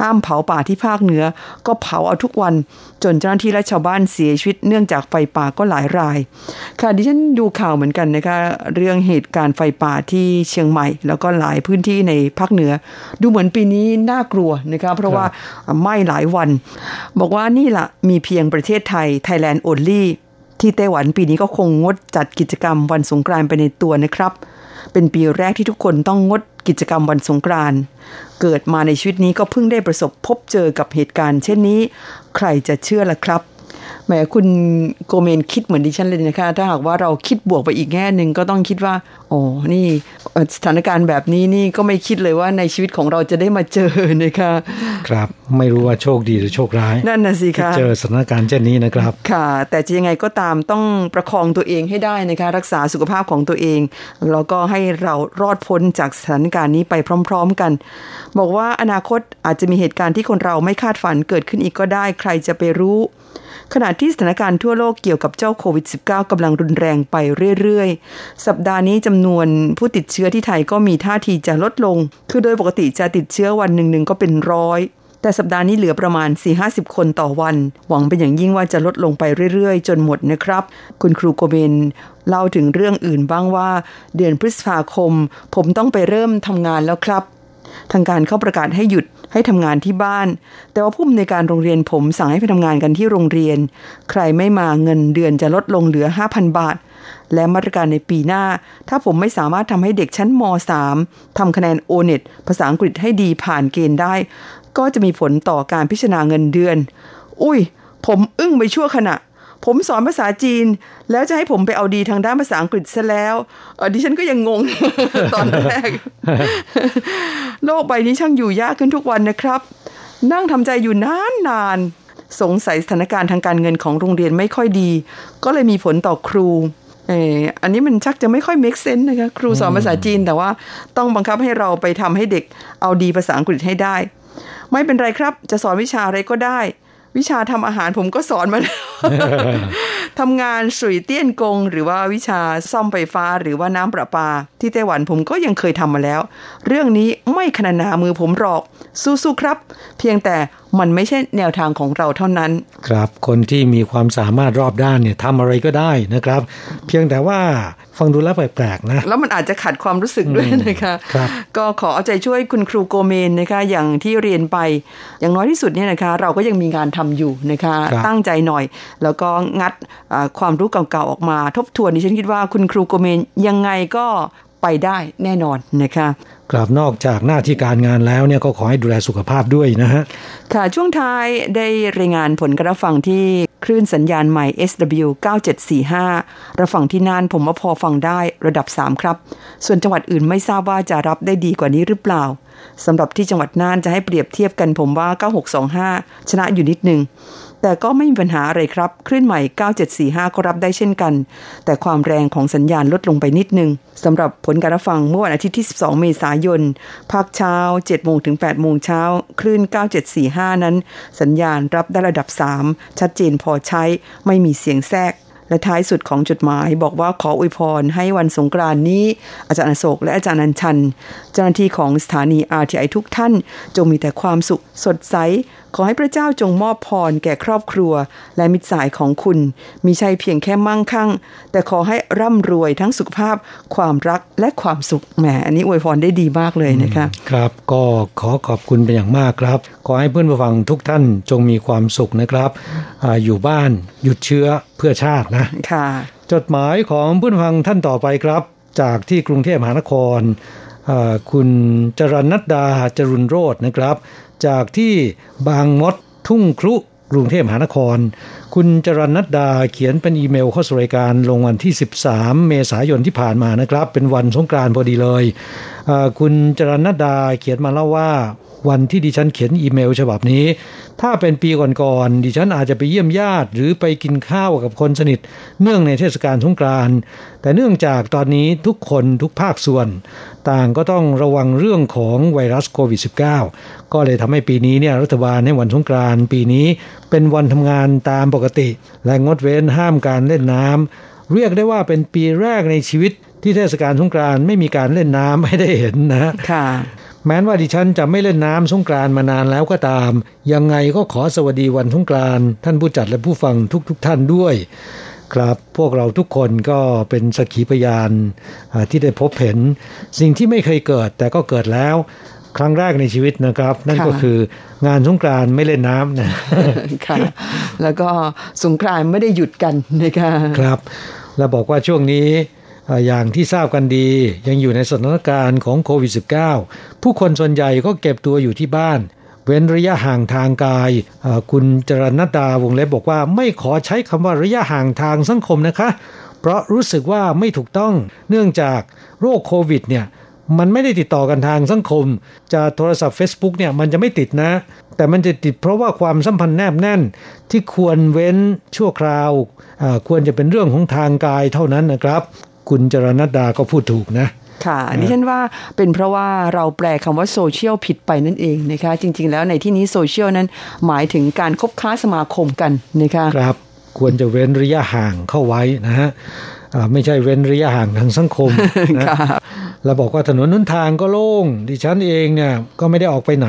ห้ามเผาป่าที่ภาคเหนือ ก็เผาเอาทุกวัน จนเจ้าหน้าที่และชาวบ้านเสียชีวิตเนื่องจากไฟป่าก็หลายราย ค่ะดิฉันดูข่าวเหมือนกันนะคะเรื่องเหตุการณ์ไฟป่าที่เชียงใหม่ แล้วก็หลายพื้นที่ในภาคเหนือ ดูเหมือนปีนี้น่ากลัวนะคะเพราะว่าไหม้หลายวัน บอกว่านี่ละมีเพียงประเทศไทย Thailand Only ที่ไต้หวันปีนี้ก็คงงดจัดกิจกรรมวันสงกรานต์ไปในตัวนะครับ เป็นปีแรกที่ทุกคนต้องงดกิจกรรมวันสงกรานต์เกิดมาในชีวิตนี้ก็เพิ่งได้ประสบพบเจอกับเหตุการณ์ เช่นนี้ ใครจะเชื่อล่ะครับ แหมคุณโกเมนคิดเหมือนดิฉันเลยนะคะ ถ้าหากว่าเราคิดบวกไปอีกแง่หนึ่งก็ต้องคิดว่า โอ้นี่สถานการณ์แบบนี้นี่ก็ไม่คิดเลยว่าในชีวิตของเราจะได้มาเจอนะคะครับไม่รู้ว่าโชคดีหรือโชคร้าย นั่นน่ะสิคะเจอสถานการณ์เช่นนี้นะครับ ค่ะ แต่จะยังไงก็ตามต้องประคองตัวเองให้ได้นะคะ รักษาสุขภาพของตัวเอง แล้วก็ให้เรารอดพ้นจากสถานการณ์นี้ไปพร้อม ๆกัน บอกว่าอนาคตอาจจะมีเหตุการณ์ที่คนเราไม่คาดฝันเกิดขึ้นอีกก็ได้ ใครจะไปรู้ขณะที่สถานการณ์ทั่วโลกเกี่ยวกับเจ้าโควิด -19 กำลังรุนแรงไปเรื่อยๆ สัปดาห์นี้จำนวนผู้ติดเชื้อที่ไทยก็มีท่าทีจะลดลง คือโดยปกติจะติดเชื้อวันหนึ่งๆก็เป็นร้อยแต่สัปดาห์นี้เหลือประมาณ 4-50 คนต่อวัน หวังเป็นอย่างยิ่งว่าจะลดลงไปเรื่อยๆ จนหมดนะครับ คุณครูโกเบนเล่าถึงเรื่องอื่นบ้างว่า เดือนพฤษภาคม ผมต้องไปเริ่มทำงานแล้วครับ ทางการเข้าประกาศให้หยุด ให้ทำงานที่บ้าน แต่ว่าผู้อำนวยการโรงเรียนผมสั่งให้ไปทำงานกันที่โรงเรียน ใครไม่มาเงินเดือนจะลดลงเหลือ 5,000 บาท และมาตรการในปีหน้า ถ้าผมไม่สามารถทำให้เด็กชั้นม .3 ทำคะแนนโอเน็ตภาษาอังกฤษให้ดีผ่านเกณฑ์ได้ ก็จะมีผลต่อการพิจารณาเงินเดือน อุ้ย ผมอึ้งไปชั่วขณะ ผมสอนภาษาจีน แล้วจะให้ผมไปเอาดีทางด้านภาษาอังกฤษซะแล้วเออดิฉันก็ยังงง ตอนแรก โลกใบนี้ช่างอยู่ยากขึ้นทุกวันนะครับ นั่งทำใจอยู่นานนานสงสัยสถานการณ์ทางการเงินของโรงเรียนไม่ค่อยดี ก็เลยมีผลต่อครูเอออันนี้มันชักจะไม่ค่อย make sense นะคะครูสอนภาษาจีนแต่ว่าต้องบังคับให้เราไปทำให้เด็กเอาดีภาษาอังกฤษให้ได้ ไม่เป็นไรครับ จะสอนวิชาอะไรก็ได้ วิชาทำอาหารผมก็สอนมาแล้วทำงานสุยเตี้ยนกง หรือว่าวิชาซ่อมไฟฟ้าหรือว่าน้ำประปา ที่ไต้หวันผมก็ยังเคยทำมาแล้ว เรื่องนี้ไม่ขนานามือผมหรอก สู้ๆครับ เพียงแต่มันไม่ใช่แนวทางของเราเท่านั้น ครับ คนที่มีความสามารถรอบด้านเนี่ยทำอะไรก็ได้นะครับ เพียงแต่ว่า ฟังดูแล้วแปลกๆนะ แล้วมันอาจจะขัดความรู้สึกด้วยนะคะครับก็ขอเอาใจช่วยคุณครูโกเมนนะคะ อย่างที่เรียนไป อย่างน้อยที่สุดเนี่ยนะคะ เราก็ยังมีงานทำอยู่นะคะครับตั้งใจหน่อย แล้วก็งัดอ่าความรู้เก่าๆออกมาทบทวนดิฉันคิดว่าคุณครูโกเมนยังไงก็ไปได้แน่นอนนะคะ กราบนอกจากหน้าที่การงานแล้วเนี่ยก็ขอให้ดูแลสุขภาพด้วยนะฮะ ค่ะ ช่วงท้ายได้รายงานผลการฟังที่คลื่นสัญญาณใหม่ SW 9745รับฟังที่น่านผมว่าพอฟังได้ระดับ 3 ครับ ส่วนจังหวัดอื่นไม่ทราบว่าจะรับได้ดีกว่านี้หรือเปล่าสำหรับที่จังหวัดน่านจะให้เปรียบเทียบกันผมว่า 9625 ชนะอยู่นิดนึง แต่ก็ไม่มีปัญหาอะไรครับ คลื่นใหม่ 9745 ก็รับได้เช่นกัน แต่ความแรงของสัญญาณลดลงไปนิดนึงสำหรับผลการรับฟังเมื่อวันอาทิตย์ที่ 12 เมษายน ภาคเช้า 7 โมงถึง 8 โมงเช้า คลื่น 9745 นั้น สัญญาณรับได้ระดับ 3 ชัดเจนพอใช้ ไม่มีเสียงแทรก และท้ายสุดของจดหมายบอกว่าขออวยพรให้วันสงกรานนี้ อาจารย์อโศกและอาจารย์นันชัน เจ้าหน้าที่ของสถานี RTI ทุกท่าน จงมีแต่ความสุขสดใส ขอให้พระเจ้าจงมอบพรแก่ครอบครัว และมิตรสายของคุณมิใช่เพียงแค่มั่งคั่ง แต่ขอให้ร่ำรวยทั้งสุขภาพ ความรักและความสุขแหมอันนี้อวยพรได้ดีมากเลยนะคะครับ ก็ขอขอบคุณเป็นอย่างมากครับ ขอให้เพื่อนผู้ฟังทุกท่านจงมีความสุขนะครับออยู่บ้านหยุดเชื้อเพื่อชาตินะค่ะ จดหมายของเพื่อนผู้ฟังท่านต่อไปครับ จากที่กรุงเทพมหานครอ่าคุณจรัญนัดดาจรุนโรจน์นะครับ จากที่บางมดทุ่งครุกรุงเทพมหานครคุณจรนัดดาเขียนเป็นอีเมลเข้าสู่รายการลงวันที่ 13 เมษายนที่ผ่านมานะครับ เป็นวันสงกรานต์พอดีเลย คุณจรนัดดาเขียนมาเล่าว่าวันที่ดิฉันเขียนอีเมลฉบับนี้ ถ้าเป็นปีก่อนๆดิฉันอาจจะไปเยี่ยมญาติ หรือไปกินข้าวกับคนสนิท เนื่องในเทศกาลสงกรานต์แต่เนื่องจากตอนนี้ทุกคนทุกภาคส่วน ต่างก็ต้องระวังเรื่องของไวรัสโควิด -19 ก็เลยทำให้ปีนี้เนี่ยรัฐบาลในวันสงกรานต์ปีนี้เป็นวันทำงานตามปกติ และงดเว้นห้ามการเล่นน้ำเรียกได้ว่าเป็นปีแรกในชีวิตที่เทศกาลสงกรานต์ไม่มีการเล่นน้ำให้ได้เห็นนะค่ะแม้ว่าดิฉันจะไม่เล่นน้ำสงกรานต์มานานแล้วก็ตาม ยังไงก็ขอสวัสดีวันสงกรานต์ท่านผู้จัดและผู้ฟังทุกๆทท่านด้วย ครับพวกเราทุกคนก็เป็นสักขีพยานอ่าที่ได้พบเห็น สิ่งที่ไม่เคยเกิดแต่ก็เกิดแล้ว ครั้งแรกในชีวิตนะครับ นั่นก็ค่ะคืองานสงกรานต์ไม่เล่นน้ำนะค่ะ แล้วก็สงกรานต์ไม่ได้หยุดกันนะคะครับ และบอกว่าช่วงนี้เอ่ออย่างที่ทราบกันดียังอยู่ในสถานการณ์ของโควิด -19 ผู้คนส่วนใหญ่ก็เก็บตัวอยู่ที่บ้าน เว้นระยะห่างทางกายเอ่อคุณจรณดาวงเล็บบอกว่าไม่ขอใช้คำว่าระยะห่างทางสังคมนะคะ เพราะรู้สึกว่าไม่ถูกต้องเนื่องจากโรคโควิดเนี่ย มันไม่ได้ติดต่อกันทางสังคม จะโทรศัพท์ Facebook เนี่ยมันจะไม่ติดนะ แต่มันจะติดเพราะว่าความสัมพันธ์แนบแน่นที่ควรเว้นชั่วคราวอ่าควรจะเป็นเรื่องของทางกายเท่านั้นนะครับ คุณจรณดาก็พูดถูกนะค่ะดิฉันว่าเป็นเพราะว่าเราแปลคำว่าโซเชียลผิดไปนั่นเองนะคะ จริง ๆ แล้วในที่นี้โซเชียลนั้นหมายถึงการคบค้าสมาคมกันนะคะครับควรจะเว้นระยะห่างเข้าไว้นะฮะอ่าไม่ใช่เว้นระยะห่างทางสังคมนะ เราบอกว่าถนนน้นทางก็โล่ง ดิฉันเองเนี่ยก็ไม่ได้ออกไปไหน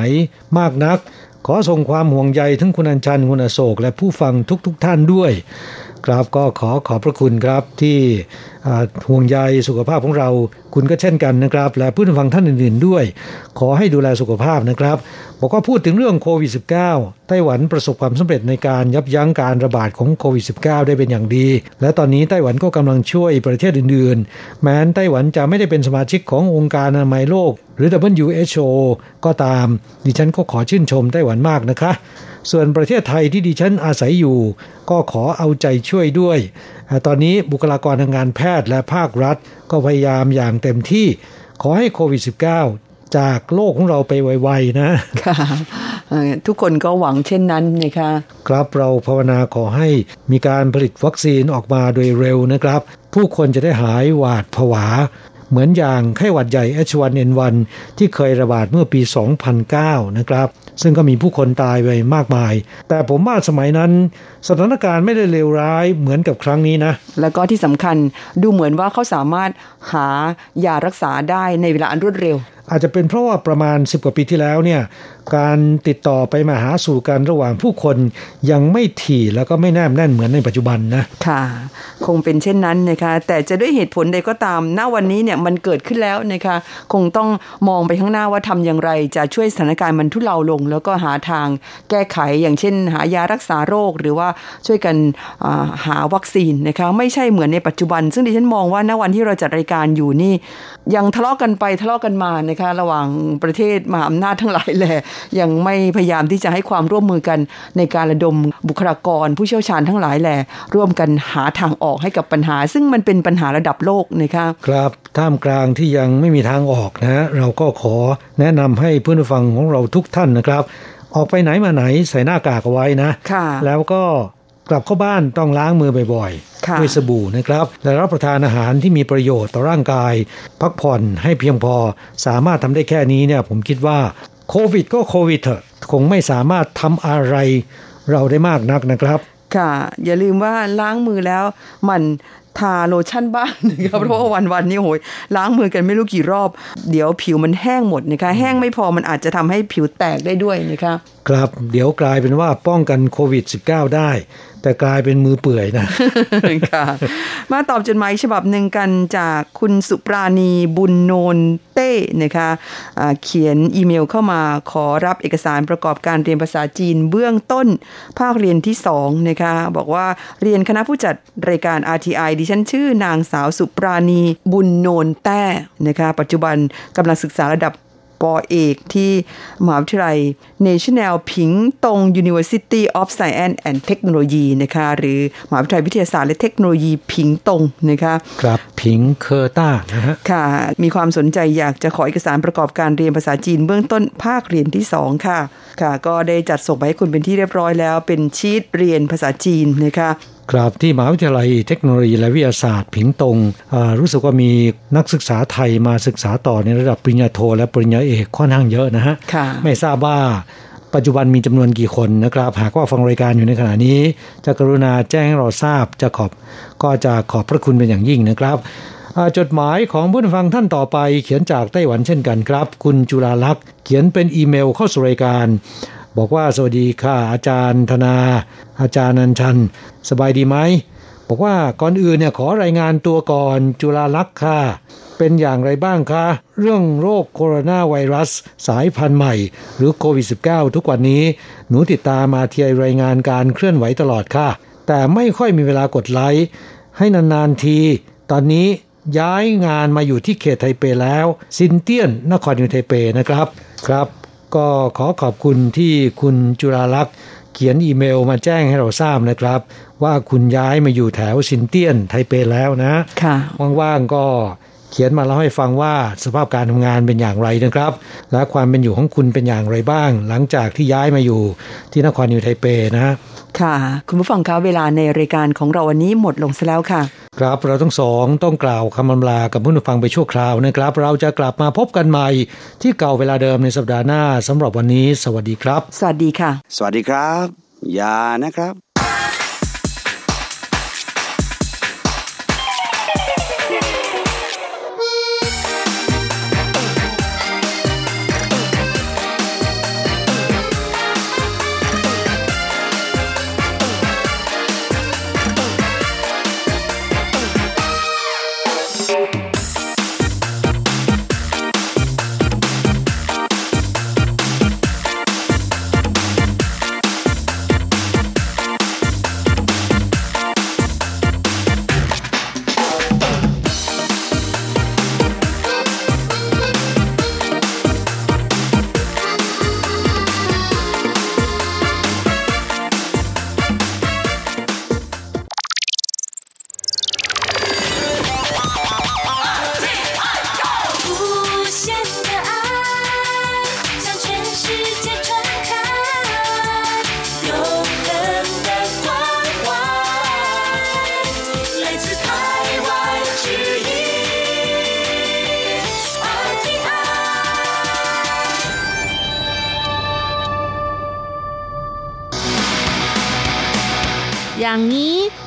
มากนัก ขอส่งความห่วงใยถึงคุณอัญชันคุณอโศกและผู้ฟังทุกๆทท่านด้วย ครับก็ขอขอบพระคุณครับที่ห่วงใยสุขภาพของเรา คุณก็เช่นกันนะครับ และผู้ฟังท่านอื่นๆด้วย ขอให้ดูแลสุขภาพนะครับ บอกว่าพูดถึงเรื่องโควิด -19 ไต้หวันประสบความสำเร็จในการยับยั้งการระบาดของโควิด -19 ได้เป็นอย่างดี และตอนนี้ไต้หวันก็กำลังช่วยประเทศอื่นๆ แม้นไต้หวันจะไม่ได้เป็นสมาชิกขององค์การอนามัยโลก หรือ WHO ก็ตาม ดิฉันก็ขอชื่นชมไต้หวันมากนะคะ ส่วนประเทศไทยที่ดิฉันอาศัยอยู่ ก็ขอเอาใจช่วยด้วย ตอนนี้บุคลากรทางการแพทย์และภาครัฐ ก็พยายามอย่างเต็มที่ขอให้โควิด -19 จากโลกของเราไปไวๆนะค่ะทุกคนก็หวังเช่นนั้นนะคะครับเราภาวนาขอให้มีการผลิตวัคซีนออกมาโดยเร็วนะครับ ผู้คนจะได้หายหวาดผวา เหมือนอย่างไข้หวัดใหญ่ H1N1 ที่เคยระบาดเมื่อปี 2009 นะครับ ซึ่งก็มีผู้คนตายไปมากมาย แต่ผมว่าสมัยนั้นสถานการณ์ไม่ได้เลวร้ายเหมือนกับครั้งนี้นะ แล้วก็ที่สำคัญดูเหมือนว่าเขาสามารถหายารักษาได้ในเวลาอันรวดเร็ว อาจจะเป็นเพราะว่าประมาณ 10 กว่าปีที่แล้วเนี่ยการติดต่อไปมาหาสู่กันระหว่างผู้คนยังไม่ถี่แล้วก็ไม่แนบแน่นเหมือนในปัจจุบันนะค่ะ คงเป็นเช่นนั้นนะคะแต่จะด้วยเหตุผลใดก็ตามณวันนี้เนี่ยมันเกิดขึ้นแล้วนะคะคงต้องมองไปข้างหน้าว่าทำอย่างไร จะช่วยสถานการณ์มันทุเลาลง แล้วก็หาทางแก้ไขอย่างเช่น หายารักษาโรคหรือว่าช่วยกันหาวัคซีนนะคะไม่ใช่เหมือนในปัจจุบัน ซึ่งดิฉันมองว่าณวันที่เราจัดรายการอยู่นี่ยังทะเลาะกันไปทะเลาะกันมานะคะระหว่างประเทศมหาอำนาจทั้งหลายแหละยังไม่พยายามที่จะให้ความร่วมมือกันในการระดมบุคลากร ผู้เชี่ยวชาญทั้งหลายแหละร่วมกันหาทางออกให้กับปัญหา ซึ่งมันเป็นปัญหาระดับโลกนะคะครับท่ามกลางที่ยังไม่มีทางออกนะ เราก็ขอแนะนำให้เพื่อนฟังของเราทุกท่านนะครับ ออกไปไหนมาไหนใส่หน้ากากเอาไว้นะแล้วก็ กลับเข้าบ้านต้องล้างมือบ่อยๆ ด้วยสบู่นะครับ และรับประทานอาหารที่มีประโยชน์ต่อร่างกาย พักผ่อนให้เพียงพอ สามารถทำได้แค่นี้เนี่ยผมคิดว่าโควิดก็โควิดเถอะ คงไม่สามารถทำอะไรเราได้มากนักนะครับ ค่ะ อย่าลืมว่าล้างมือแล้วมันทาโลชั่นบ้างนะครับเพราะว่าวันวันนี้โหยล้างมือกันไม่รู้กี่รอบ เดี๋ยวผิวมันแห้งหมดนะคะแห้งไม่พอมันอาจจะทำให้ผิวแตกได้ด้วยนะคะครับเดี๋ยวกลายเป็นว่าป้องกันโควิด -19 ได้ แต่กลายเป็นมือเปื่อยนะค่ะมาตอบจดหมายฉบับหนึ่งกันจากคุณสุปราณีบุญโนนเต้นะคะะเขียนอีเมลเข้ามาขอรับเอกสารประกอบการเรียนภาษาจีนเบื้องต้นภาคเรียนที่สองนะคะบอกว่าเรียนคณะผู้จัดรายการ RTI ดิฉันชื่อนางสาวสุปราณีบุญโนนแต้นะคะปัจจุบันกำลังศึกษาระดับ ปอเอกที่มหาวิทยาลัย National ผิงตง University of Science and Technology นะคะหรือมหาวิทยาลัยวิทยาศาสตร์และเทคโนโลยีผิงตงนะคะครับผิงเคอร์ต้านะฮะค่ะ มีความสนใจอยากจะขอเอกสารประกอบการเรียนภาษาจีนเบื้องต้นภาคเรียนที่ 2 ค่ะ ค่ะ ก็ได้จัดส่งไปให้คุณเป็นที่เรียบร้อยแล้ว เป็นชีตเรียนภาษาจีนนะคะ ครับที่มหาวิทยาลัยเทคโนโลยีและวิทยาศาสตร์ผิงตงรู้สึกว่ามีนักศึกษาไทยมาศึกษาต่อในระดับปริญญาโท และปริญญาเอกค่อนข้างเยอะนะฮะไม่ทราบว่าปัจจุบันมีจำนวนกี่คนนะครับ หากว่าฟังรายการอยู่ในขณะนี้ จะกรุณาแจ้งให้เราทราบจะขอบก็จะขอบพระคุณเป็นอย่างยิ่งนะครับจดหมายของผู้ฟังท่านต่อไป เขียนจากไต้หวันเช่นกันครับ คุณจุฬาลักษ์เขียนเป็นอีเมลเข้าสู่รายการ บอกว่าสวัสดีค่ะอาจารย์ธนา อาจารย์นันชัน สบายดีไหมบอกว่าก่อนอื่นเนี่ยขอรายงานตัวก่อนจุฬาลักษ์ค่ะ เป็นอย่างไรบ้างคะ เรื่องโรคโคโรนาไวรัส สายพันธุ์ใหม่ หรือโควิด -19 ทุกวันนี้ หนูติดตาม RTI รายงานการเคลื่อนไหวตลอดค่ะ แต่ไม่ค่อยมีเวลากดไลค์ให้นานๆที ตอนนี้ย้ายงานมาอยู่ที่เขตไทเปแล้ว ซินเตียนนครนิวไทเปนะครับครับ ก็ขอขอบคุณที่คุณจุฬาลักษ์เขียนอีเมลมาแจ้งให้เราทราบนะครับ ว่าคุณย้ายมาอยู่แถวซินเตียนไทเปแล้วนะค่ะว่างๆก็เขียนมาเล่าให้ฟังว่าสภาพการทำงานเป็นอย่างไรนะครับ และความเป็นอยู่ของคุณเป็นอย่างไรบ้าง หลังจากที่ย้ายมาอยู่ที่นครนิวไทเปนะค่ะ คุณผู้ฟังคะเวลาในรายการของเราวันนี้หมดลงซะแล้วค่ะ ครับเราทั้งสองต้องกล่าวคำอำลากับผู้ฟังไปชั่วคราวนะครับ เราจะกลับมาพบกันใหม่ ที่เก่าเวลาเดิมในสัปดาห์หน้าสำหรับวันนี้ สวัสดีครับ สวัสดีค่ะ สวัสดีครับยานะครับ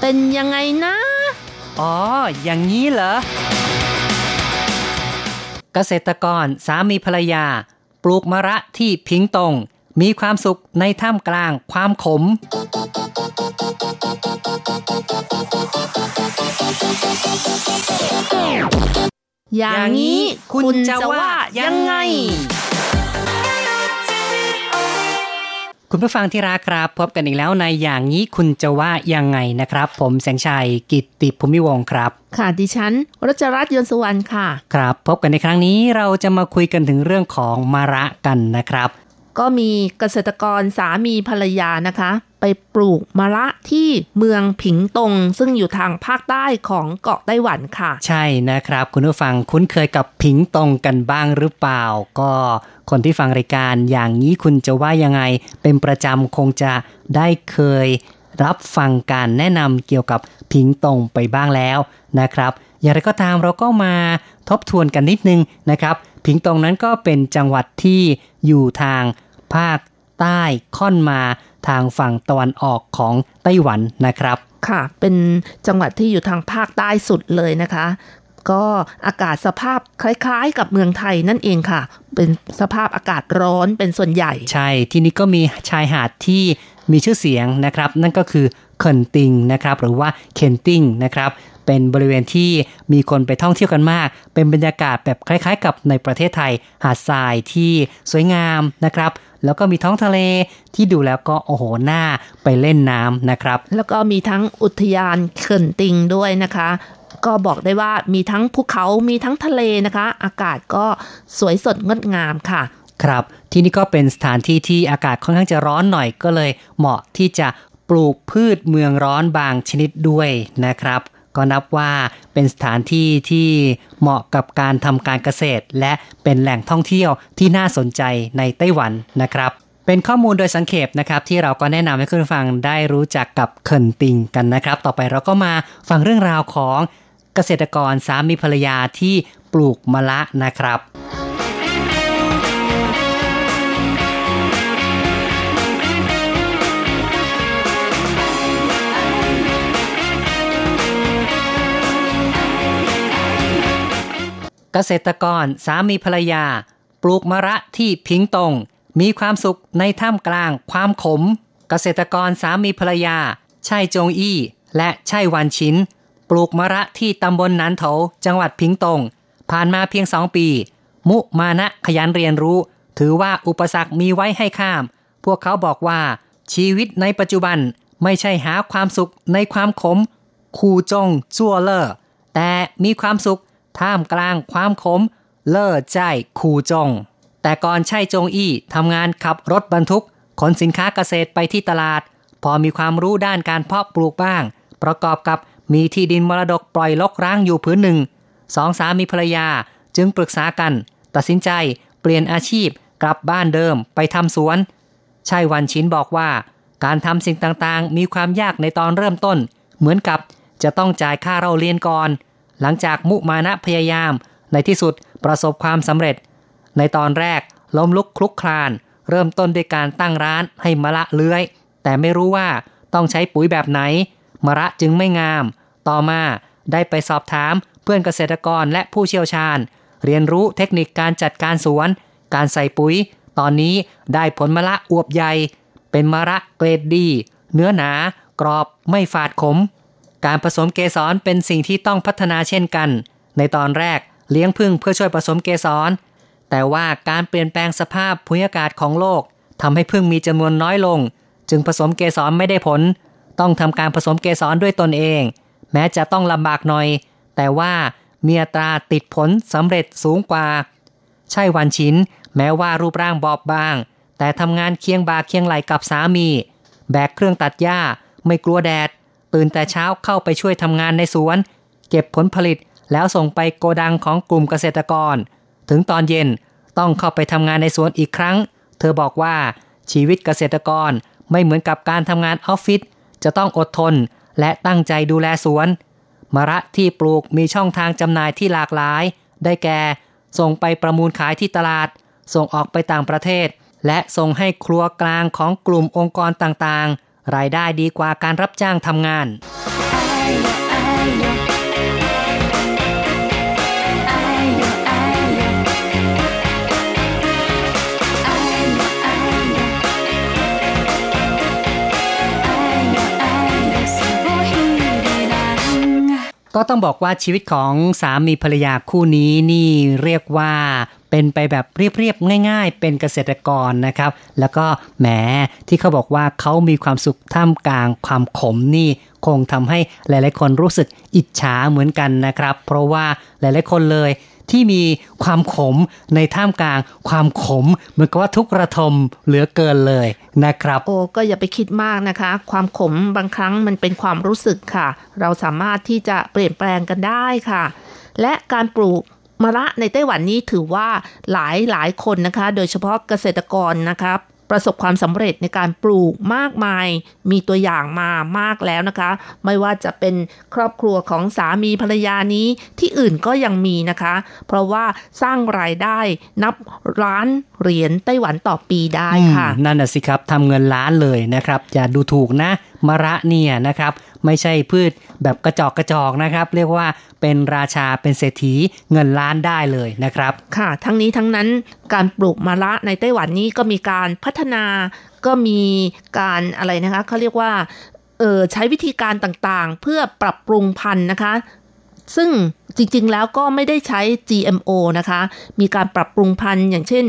เป็นยังไงนะ อ๋อ อย่างนี้เหรอ เกษตรกรสามีภรรยา ปลูกมะระที่พิงตง มีความสุขในท่ามกลางความขม อย่างนี้คุณจะว่ายังไง คุณผู้ฟังที่รักครับ พบกันอีกแล้วในอย่างนี้คุณจะว่ายังไงนะครับ ผมแสงชัยกิตติภูมิวงศ์ครับ ค่ะดิฉันรัชรัตน์ยนต์สุวรรณค่ะ ครับ พบกันในครั้งนี้เราจะมาคุยกันถึงเรื่องของมะระกันนะครับ ก็มีเกษตรกรสามีภรรยานะคะ ไปปลูกมะระที่เมืองผิงตง ซึ่งอยู่ทางภาคใต้ของเกาะไต้หวันค่ะ ใช่นะครับ คุณผู้ฟังคุ้นเคยกับผิงตงกันบ้างหรือเปล่า ก็คนที่ฟังรายการอย่างนี้คุณจะว่ายังไง เป็นประจำคงจะได้เคยรับฟังการแนะนำเกี่ยวกับผิงตงไปบ้างแล้วนะครับ อย่างไรก็ตามเราก็มาทบทวนกันนิดนึงนะครับผิงตงนั้นก็เป็นจังหวัดที่อยู่ทางภาคใต้ค่อนมาทางฝั่งตะวันออกของไต้หวันนะครับ ค่ะ เป็นจังหวัดที่อยู่ทางภาคใต้สุดเลยนะคะ ก็อากาศสภาพคล้ายๆ กับเมืองไทยนั่นเองค่ะ เป็นสภาพอากาศร้อนเป็นส่วนใหญ่ ใช่ ที่นี่ก็มีชายหาดที่มีชื่อเสียงนะครับ นั่นก็คือเคินติงนะครับ หรือว่าเคนติงนะครับ เป็นบริเวณที่มีคนไปท่องเที่ยวกันมาก เป็นบรรยากาศแบบคล้าย ๆ กับในประเทศไทย หาดทรายที่สวยงามนะครับแล้วก็มีท้องทะเลที่ดูแล้วก็โอ้โหน่าไปเล่นน้ำนะครับ แล้วก็มีทั้งอุทยานเขินติงด้วยนะคะ ก็บอกได้ว่ามีทั้งภูเขามีทั้งทะเลนะคะ อากาศก็สวยสดงดงามค่ะ ครับที่นี่ก็เป็นสถานที่ที่อากาศค่อนข้างจะร้อนหน่อยก็เลย เหมาะที่จะปลูกพืชเมืองร้อนบางชนิดด้วยนะครับ ก็นับว่าเป็นสถานที่ที่เหมาะกับการทำการเกษตร และเป็นแหล่งท่องเที่ยวที่น่าสนใจในไต้หวันนะครับ เป็นข้อมูลโดยสังเขปนะครับ ที่เราก็แนะนำให้คุณฟังได้รู้จักกับเคินติงกันนะครับ ต่อไปเราก็มาฟังเรื่องราวของเกษตรกรสามีภรรยาที่ปลูกมะละนะครับ เกษตรกรสามีภรรยา ปลูกมะระที่พิงตง มีความสุขในท่ามกลางความขม เกษตรกรสามีภรรยาชัยจงอี้ และชัยวันชินปลูกมะระที่ตำบลนันโถจังหวัดพิงตง ผ่านมาเพียงสองปี มุมานะขยันเรียนรู้ ถือว่าอุปสรรคมีไว้ให้ข้าม พวกเขาบอกว่า ชีวิตในปัจจุบันไม่ใช่หาความสุขในความขม คูจงจั่วเลอแต่มีความสุข ท่ามกลางความขม เล่อใจคูจง แต่ก่อนใช่จงอี้ทำงานขับรถบรรทุก ขนสินค้าเกษตรไปที่ตลาด พอมีความรู้ด้านการเพาะปลูกบ้าง ประกอบกับมีที่ดินมรดกปล่อยลกร้างอยู่พื้นหนึ่งสองสามีภรรยาจึงปรึกษากัน ตัดสินใจเปลี่ยนอาชีพกลับบ้านเดิมไปทำสวนชัยวันชินบอกว่า การทำสิ่งต่างๆ มีความยากในตอนเริ่มต้น เหมือนกับจะต้องจ่ายค่าเราเรียนก่อน หลังจากมุมานะพยายาม ในที่สุดประสบความสำเร็จ ในตอนแรกล้มลุกคลุกคลาน เริ่มต้นด้วยการตั้งร้านให้มะละเลื้อย แต่ไม่รู้ว่าต้องใช้ปุ๋ยแบบไหน มะระจึงไม่งาม ต่อมาได้ไปสอบถามเพื่อนเกษตรกรและผู้เชี่ยวชาญ เรียนรู้เทคนิคการจัดการสวน การใส่ปุ๋ย ตอนนี้ได้ผลมะละอวบใหญ่ เป็นมะระเกรดดี เนื้อหนา กรอบไม่ฝาดขม การผสมเกสรเป็นสิ่งที่ต้องพัฒนาเช่นกัน ในตอนแรกเลี้ยงพึ่งเพื่อช่วยผสมเกสร แต่ว่าการเปลี่ยนแปลงสภาพภูมิอากาศของโลกทำให้พึ่งมีจำนวนน้อยลง จึงผสมเกสรไม่ได้ผล ต้องทำการผสมเกสรด้วยตนเอง แม้จะต้องลำบากหน่อย แต่ว่ามีอัตราติดผลสำเร็จสูงกว่า ใช่วันชินแม้ว่ารูปร่างบอบบาง แต่ทำงานเคียงบ่าเคียงไหลกับสามี แบกเครื่องตัดหญ้า ไม่กลัวแดด ตื่นแต่เช้าเข้าไปช่วยทำงานในสวน เก็บผลผลิตแล้วส่งไปโกดังของกลุ่มเกษตรกร ถึงตอนเย็นต้องเข้าไปทำงานในสวนอีกครั้ง เธอบอกว่าชีวิตเกษตรกรไม่เหมือนกับการทำงานออฟฟิศจะต้องอดทนและตั้งใจดูแลสวน มะระที่ปลูกมีช่องทางจำหน่ายที่หลากหลาย ได้แก่ ส่งไปประมูลขายที่ตลาด ส่งออกไปต่างประเทศ และส่งให้ครัวกลางของกลุ่มองค์กรต่างๆ รายได้ดีกว่าการรับจ้างทำงาน ก็ต้องบอกว่าชีวิตของสามีภรรยาคู่นี้นี่เรียกว่าเป็นไปแบบเรียบๆง่าย ๆ เป็นเกษตรกรนะครับ แล้วก็แหมที่เขาบอกว่าเขามีความสุขท่ามกลางความขมนี่คงทำให้หลายๆคนรู้สึกอิจฉาเหมือนกันนะครับ เพราะว่าหลายๆคนเลย ที่มีความขมในท่ามกลาง ความขมเหมือนกับว่าทุกระทมเหลือเกินเลยนะครับ โอ้ก็อย่าไปคิดมากนะคะ ความขมบางครั้งมันเป็นความรู้สึกค่ะ เราสามารถที่จะเปลี่ยนแปลงกันได้ค่ะ และการปลูกมะระในไต้หวันนี้ถือว่าหลายหลายคนนะคะ โดยเฉพาะเกษตรกรนะครับ ประสบความสำเร็จในการปลูกมากมาย มีตัวอย่างมามากแล้วนะคะ ไม่ว่าจะเป็นครอบครัวของสามีภรรยานี้ที่อื่นก็ยังมีนะคะ เพราะว่าสร้างรายได้นับล้านเหรียญไต้หวันต่อปีได้ค่ะ นั่นน่ะสิครับทำเงินล้านเลยนะครับ อย่าดูถูกนะมะระเนี่ยนะครับ ไม่ใช่พืชแบบกระจอกกระจอกนะครับ เรียกว่าเป็นราชาเป็นเศรษฐีเงินล้านได้เลยนะครับ ค่ะ ทั้งนี้ทั้งนั้นการปลูกมะระในไต้หวันนี้ก็มีการพัฒนาก็มีการอะไรนะคะเขาเรียกว่าเออใช้วิธีการต่างๆ เพื่อปรับปรุงพันธุ์นะคะ ซึ่งจริงๆแล้วก็ไม่ได้ใช้ GMO นะคะ มีการปรับปรุงพันธุ์อย่างเช่น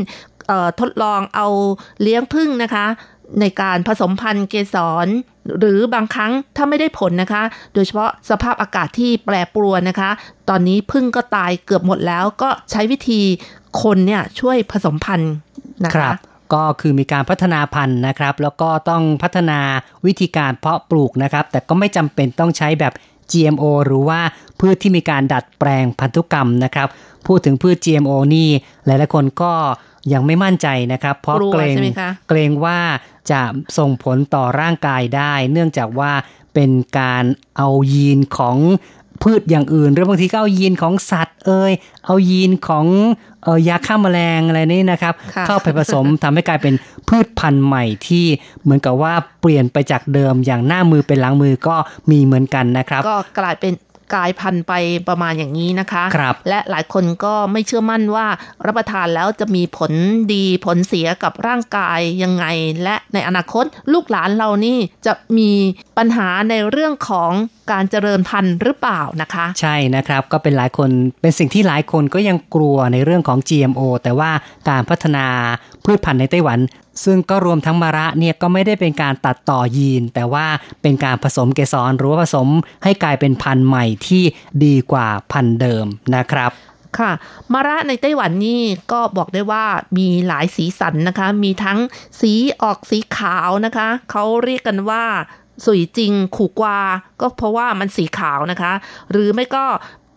ทดลองเอาเลี้ยงผึ้งนะคะ ในการผสมพันธุ์เกสร หรือบางครั้งถ้าไม่ได้ผลนะคะ โดยเฉพาะสภาพอากาศที่แปรปรวนนะคะ ตอนนี้พึ่งก็ตายเกือบหมดแล้วก็ใช้วิธีคนเนี่ยช่วยผสมพันธุ์นะครัคะบก็คือมีการพัฒนาพันธุ์นะครับ แล้วก็ต้องพัฒนาวิธีการเพาะปลูกนะครับ แต่ก็ไม่จำเป็นต้องใช้แบบ GMO หรือว่าพืชที่มีการดัดแปลงพันธุกรรมนะครับ พูดถึงพืช GMO นี่หลายๆคนก็ ยังไม่มั่นใจนะครับ เพราะกลัวเกรงใช่ไหมคะเกรงว่าจะส่งผลต่อร่างกายได้ เนื่องจากว่าเป็นการเอายีนของพืชอย่างอื่น หรือบางทีก็เอายีนของสัตว์เอ่ยเอายีนของเออยาฆ่าแมลงอะไรนี่นะครับค่ะเข้าไปผสมทำให้กลายเป็นพืชพันธุ์ใหม่ที่เหมือนกับว่าเปลี่ยนไปจากเดิมอย่างหน้ามือเป็นหลังมือก็มีเหมือนกันนะครับ ก็กลายเป็น กลายพันธุ์ไปประมาณอย่างนี้นะคะครับและหลายคนก็ไม่เชื่อมั่นว่ารับประทานแล้วจะมีผลดีผลเสียกับร่างกายยังไง และในอนาคตลูกหลานเรานี่จะมีปัญหาในเรื่องของการเจริญพันธุ์หรือเปล่านะคะ ใช่นะครับก็เป็นหลายคนเป็นสิ่งที่หลายคนก็ยังกลัวในเรื่องของ GMO แต่ว่าการพัฒนาพืชพันธุ์ในไต้หวัน ซึ่งก็รวมทั้งมะระเนี่ยก็ไม่ได้เป็นการตัดต่อยีน แต่ว่าเป็นการผสมเกสรหรือว่าผสมให้กลายเป็นพันธุ์ใหม่ที่ดีกว่าพันธุ์เดิมนะครับค่ะมะระในไต้หวันนี่ก็บอกได้ว่ามีหลายสีสันนะคะ มีทั้งสีออกสีขาวนะคะ เขาเรียกกันว่าสุยจริงขู่กวา ก็เพราะว่ามันสีขาวนะคะ หรือไม่ก็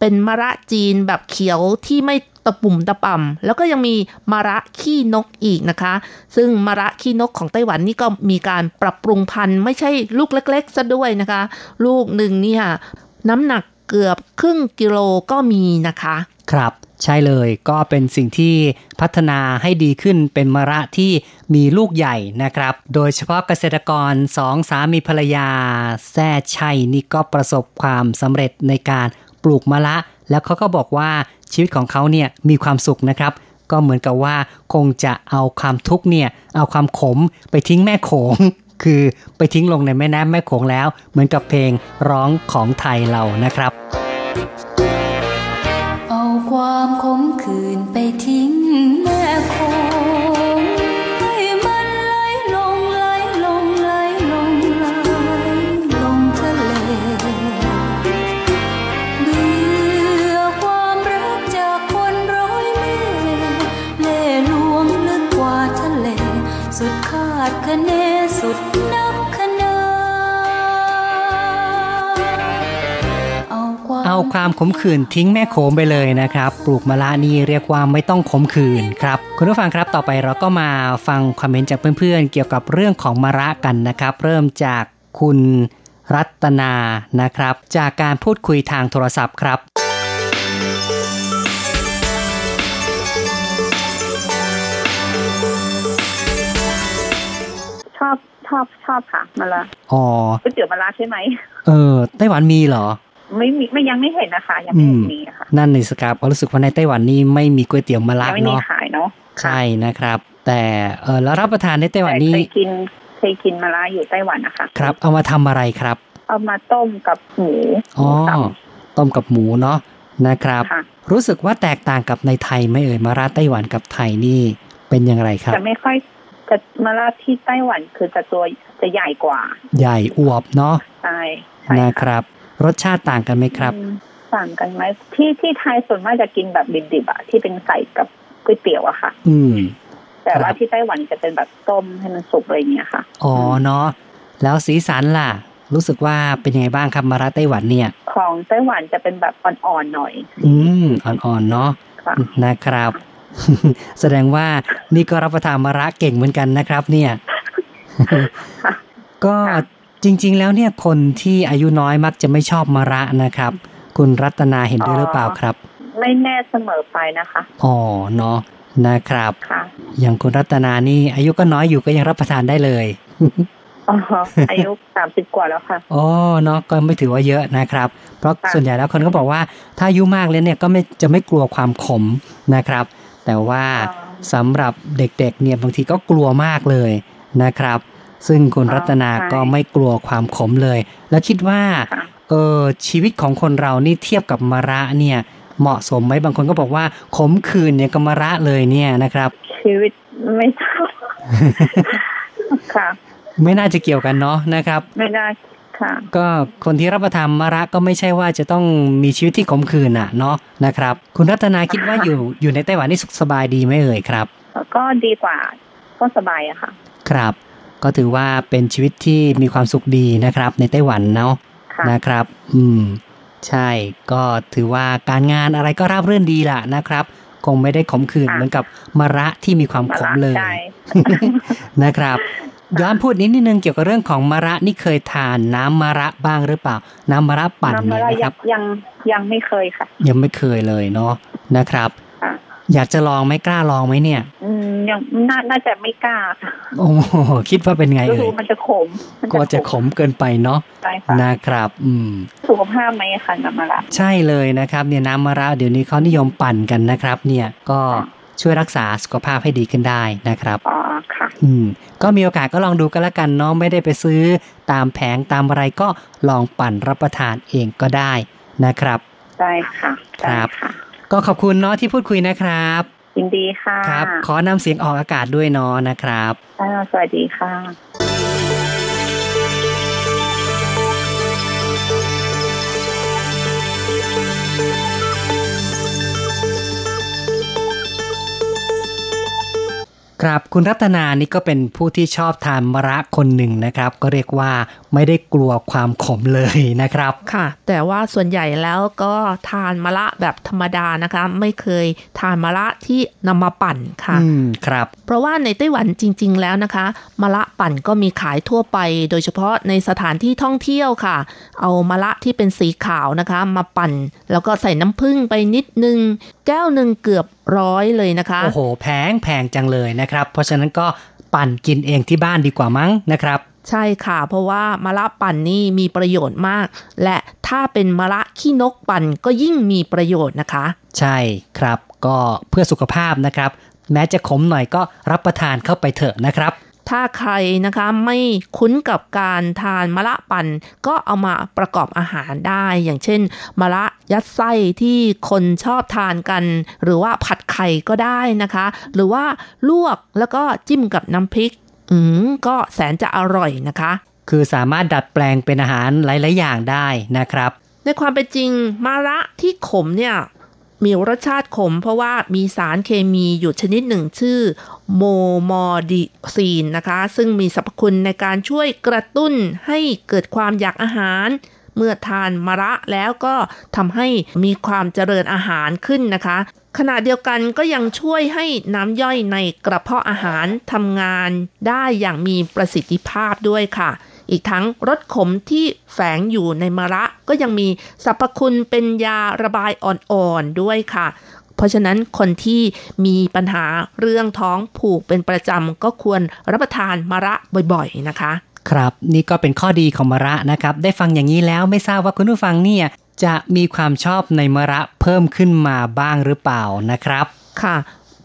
เป็นมะระจีนแบบเขียวที่ไม่ ตะปุ่มตะป่ำแล้วก็ยังมีมะระขี้นกอีกนะคะ ซึ่งมะระขี้นกของไต้หวันนี่ก็มีการปรับปรุงพันธุ์ไม่ใช่ลูกเล็กๆซะด้วยนะคะ ลูกหนึ่งเนี่ยน้ำหนักเกือบครึ่งกิโลก็มีนะคะ ครับใช่เลยก็เป็นสิ่งที่พัฒนาให้ดีขึ้นเป็นมะระที่มีลูกใหญ่นะครับ โดยเฉพาะเกษตรกรสองสามีภรรยาแซ่ชัยนี่ก็ประสบความสำเร็จในการปลูกมะระ แล้วเขาก็บอกว่า ชีวิตของเขาเนี่ยมีความสุขนะครับ ก็เหมือนกับว่าคงจะเอาความทุกข์เนี่ยเอาความขมไปทิ้งแม่โขง คือไปทิ้งลงในแม่น้ำแม่โขงแล้ว เหมือนกับเพลงร้องของไทยเรานะครับ เอาความขมขื่นไปทิ้งแม่คง เอาความเอาความขมขื่นทิ้งแม่โขมไปเลยนะครับ ปลูกมะละนี่เรียกว่าไม่ต้องขมขื่นครับคุณผู้ฟังครับต่อไปเราก็มาฟังความเห็นจากเพื่อนๆ เกี่ยวกับเรื่องของมะระกันนะครับ เริ่มจากคุณรัตนานะครับ จากการพูดคุยทางโทรศัพท์ครับชอบชอบชอบค่ะมะระอ๋อก๋วยเตี๋ยวมะระใช่ไหม เออไต้หวันมีเหรอ ไม่มีไม่ยังไม่เห็นนะคะ ยังไม่เห็นอืมมีค่ะนั่นในสครับก็รู้สึกว่าในไต้หวันนี่ไม่มีก๋วยเตี๋ยวมะระยังไม่มีเนาะขายเนาะใช่นะครับ แต่เออแล้วรับประทานในไต้หวันแต่นี่เคยกินเคยกินมะระอยู่ไต้หวันนะคะครับ เอามาทำอะไรครับ เอามาต้มกับหมูหอ๋มูอสับต้มกับหมูเนาะนะครับค่ะรู้สึกว่าแตกต่างกับในไทยไหม่เอ่ยมะระไต้หวันกับไทยนี่เป็นอย่างไรครับจะไม่ค่อยจะมะระที่ไต้หวันคือจะตัวจะใหญ่กว่า ใหญ่อวบเนาะใช่ใช่นะคค่ะรับ รสชาติต่างกันไหมครับอืมต่างกันไหมที่ที่ไทยส่วนมากจะกินแบบดิบๆอะที่เป็นใส่กับก๋วยเตี๋ยวอะค่ะ อืม แต่ครัว่าบที่ไต้หวันจะเป็นแบบต้มให้มันสุกอะไรอย่างเงี้ยค่ะ อ๋อเนาะแล้วสีสันล่ะ รู้สึกว่าเป็นยังไงบ้างครับมะระไต้หวันเนี่ย ของไต้หวันจะเป็นแบบอ่อนๆหน่อย อืมอ่อนๆเนาะค่ะนะครับ แสดงว่านี่ก็รับประทานมะระเก่งเหมือนกันนะครับ เนี่ยค่ะก็ จริง ๆ แล้วเนี่ยคนที่อายุน้อยมักจะไม่ชอบมะระนะครับ คุณรัตนาเห็นด้วยหรือเปล่าครับ ไม่แน่เสมอไปนะคะอ๋อเนาะนะครับค่ะอย่างคุณรัตนานี่อายุก็น้อยอยู่ก็ยังรับประทานได้เลยอ๋ออายุสามสิบกว่าแล้วค่ะอ๋อเนาะก็ไม่ถือว่าเยอะนะครับ เพราะค่ะส่วนใหญ่แล้วคนก็บอกว่า ถ้าอายุมากแล้วเนี่ยก็ไม่จะไม่กลัวความขมนะครับ แต่ว่าสำหรับเด็กๆเนี่ยบางทีก็กลัวมากเลยนะครับ ซึ่งคุณรัตนาก็ไม่กลัวความขมเลย แล้วคิดว่าค่ะเออชีวิตของคนเรานี่เทียบกับมะระเนี่ย เหมาะสมไหมบางคนก็บอกว่า ขมขื่นเนี่ยก็มะระเลยเนี่ยนะครับ ชีวิตไม่ทราบค่ะไม่น่าจะเกี่ยวกันเนาะนะครับ ไม่ได้ค่ะ ก็คนที่รับประทานมะระก็ไม่ใช่ว่าจะต้องมีชีวิตที่ขมขื่นอะเนาะนะครับ คุณรัตนาคิดว่าอยู่อยู่ในไต้หวันนี่สุขสบายดีไหมเอ่ยครับ ก็ดีกว่าก็สบายอะค่ะ ครับ ก็ถือว่าเป็นชีวิตที่มีความสุขดีนะครับ ในไต้หวันเนาะค่ะนะครับ อืม ใช่ ก็ถือว่าการงานอะไรก็ราบรื่นดีล่ะนะครับ คงไม่ได้ขมขื่นค่ะเหมือนกับมะระที่มีความมาขมละเลยได้นะครับย้อนพูดนิดนิดนึงเกี่ยวกับเรื่องของมะระนี่เคยทานน้ำมะระบ้างหรือเปล่า น้ำมะระปั่นน้ำมะเนี่ยระนะคยัรับงยังยังไม่เคยค่ะ ยังไม่เคยเลยเนาะนะครับค่ะ อยากจะลองไหมกล้าลองไหมเนี่ย อืมยังน่าน่าจะไม่กล้าค่ะโอ้โหคิดว่าเป็นไงก็เอ่คืยอมันจะขมมันกลัวจะขมเกินไปเนาะใช่ค่ะนะครับ อืม สุขภาพไหมคะน้ำมะระใช่เลยนะครับ เนี่ยน้ำมะระเดี๋ยวนี้เขานิยมปั่นกันนะครับ เนี่ยก็ช่วยรักษาสุขภาพให้ดีขึ้นได้นะครับอ๋อค่ะ อืม ก็มีโอกาสก็ลองดูกันละกันเนาะไม่ได้ไปซื้อตามแผงตามอะไรก็ลองปั่นรับประทานเองก็ได้นะครับ ได้ค่ะ ครับได้ค่ะ ก็ขอบคุณเนาะที่พูดคุยนะครับยินดีค่ะครับ ขอนำเสียงออกอากาศด้วยเนาะนะครับอ่าสวัสดีค่ะ ครับคุณรัตนานี่ก็เป็นผู้ที่ชอบทานมะระคนหนึ่งนะครับ ก็เรียกว่าไม่ได้กลัวความขมเลยนะครับค่ะ แต่ว่าส่วนใหญ่แล้วก็ทานมะระแบบธรรมดานะคะ ไม่เคยทานมะระที่นำมาปั่นค่ะอืมครับ เพราะว่าในไต้หวันจริง ๆ แล้วนะคะมะระปั่นก็มีขายทั่วไป โดยเฉพาะในสถานที่ท่องเที่ยวค่ะ เอามะระที่เป็นสีขาวนะคะ มาปั่น แล้วก็ใส่น้ำผึ้งไปนิดนึง แก้วหนึ่งเกือบ ร้อยเลยนะคะ โอ้โห แพงแพงจังเลยนะครับ เพราะฉะนั้นก็ปั่นกินเองที่บ้านดีกว่ามั้งนะครับใช่ค่ะ เพราะว่ามะระปั่นนี่มีประโยชน์มาก และถ้าเป็นมะระขี้นกปั่นก็ยิ่งมีประโยชน์นะคะ ใช่ครับก็เพื่อสุขภาพนะครับ แม้จะขมหน่อยก็รับประทานเข้าไปเถอะนะครับ ถ้าใครนะคะไม่คุ้นกับการทานมะระปั่น ก็เอามาประกอบอาหารได้ อย่างเช่นมะระยัดไส้ที่คนชอบทานกัน หรือว่าผัดไข่ก็ได้นะคะ หรือว่าลวกแล้วก็จิ้มกับน้ำพริก อืมก็แสนจะอร่อยนะคะ คือสามารถดัดแปลงเป็นอาหารหลาย ๆ อย่างได้นะครับในความเป็นจริงมะระที่ขมเนี่ย มีรสชาติขมเพราะว่ามีสารเคมีอยู่ชนิดหนึ่งชื่อโมมอดิซีนนะคะ ซึ่งมีสรรพคุณในการช่วยกระตุ้นให้เกิดความอยากอาหาร เมื่อทานมะระแล้วก็ทำให้มีความเจริญอาหารขึ้นนะคะ ขณะเดียวกันก็ยังช่วยให้น้ำย่อยในกระเพาะอาหารทำงานได้อย่างมีประสิทธิภาพด้วยค่ะ อีกทั้งรสขมที่แฝงอยู่ในมะระก็ยังมีสรรพคุณเป็นยาระบายอ่อนๆด้วยค่ะ เพราะฉะนั้นคนที่มีปัญหาเรื่องท้องผูกเป็นประจำก็ควรรับประทานมะระบ่อยๆนะคะครับนี่ก็เป็นข้อดีของมะระนะครับ ได้ฟังอย่างนี้แล้วไม่ทราบว่าคุณผู้ฟังเนี่ยจะมีความชอบในมะระเพิ่มขึ้นมาบ้างหรือเปล่านะครับ ค่ะ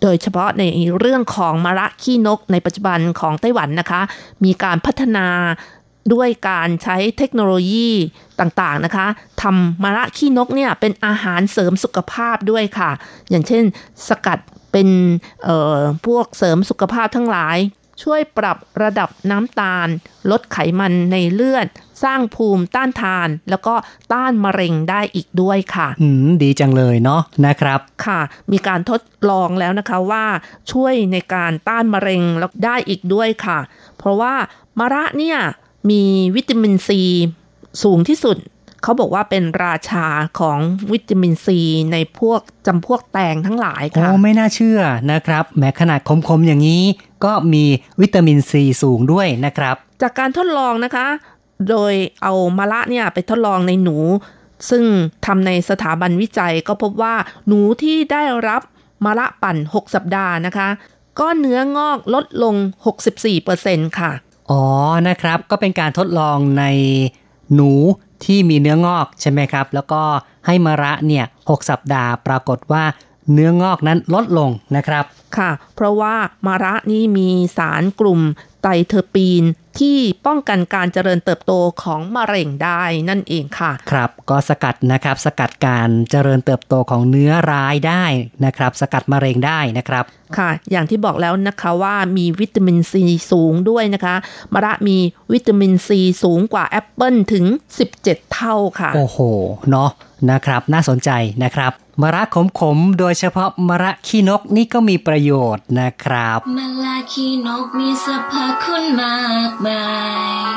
โดยเฉพาะในเรื่องของมะระขี้นกในปัจจุบันของไต้หวันนะคะ มีการพัฒนา ด้วยการใช้เทคโนโลยีต่างๆนะคะทำมะระขี้นกเนี่ยเป็นอาหารเสริมสุขภาพด้วยค่ะ อย่างเช่นสกัดเป็นเอ่อพวกเสริมสุขภาพทั้งหลาย ช่วยปรับระดับน้ำตาล ลดไขมันในเลือด สร้างภูมิต้านทาน แล้วก็ต้านมะเร็งได้อีกด้วยค่ะ อืม ดีจังเลยเนาะนะครับ ค่ะ มีการทดลองแล้วนะคะว่าช่วยในการต้านมะเร็งแล้วได้อีกด้วยค่ะ เพราะว่ามะระเนี่ย มีวิตามินซีสูงที่สุด เขาบอกว่าเป็นราชาของวิตามินซีในพวกจำพวกแตงทั้งหลายโอ้ค่ะไม่น่าเชื่อนะครับ แม้ขนาดคมๆอย่างนี้ ก็มีวิตามินซีสูงด้วยนะครับ จากการทดลองนะคะ โดยเอามะระเนี่ยไปทดลองในหนู ซึ่งทำในสถาบันวิจัยก็พบว่าหนูที่ได้รับมะระปั่น 6 สัปดาห์นะคะ ก็เนื้องอกลดลง 64%ค่ะ อ๋อนะครับก็เป็นการทดลองในหนูที่มีเนื้องอกใช่ไหมครับ แล้วก็ให้มะระเนี่ยหสัปดาห์ปรากฏว่า เนื้องอกนั้นลดลงนะครับค่ะ เพราะว่ามาระนี่มีสารกลุ่มไตเทอร์ปีนที่ป้องกันการเจริญเติบโตของมะเร็งได้นั่นเองค่ะ ครับก็สกัดนะครับสกัดการเจริญเติบโตของเนื้อร้ายได้นะครับ สกัดมะเร็งได้นะครับค่ะ อย่างที่บอกแล้วนะคะว่ามีวิตามินซีสูงด้วยนะคะมะระมีวิตามินซีสูงกว่าแอปเปิลถึง 17 เท่าค่ะ โอ้โห เนาะนะครับ น่าสนใจนะครับ มะระขมๆโดยเฉพาะมะระขี้นกนี่ก็มีประโยชน์นะครับมะลาขี้นกมีสรรพคุณมากมาย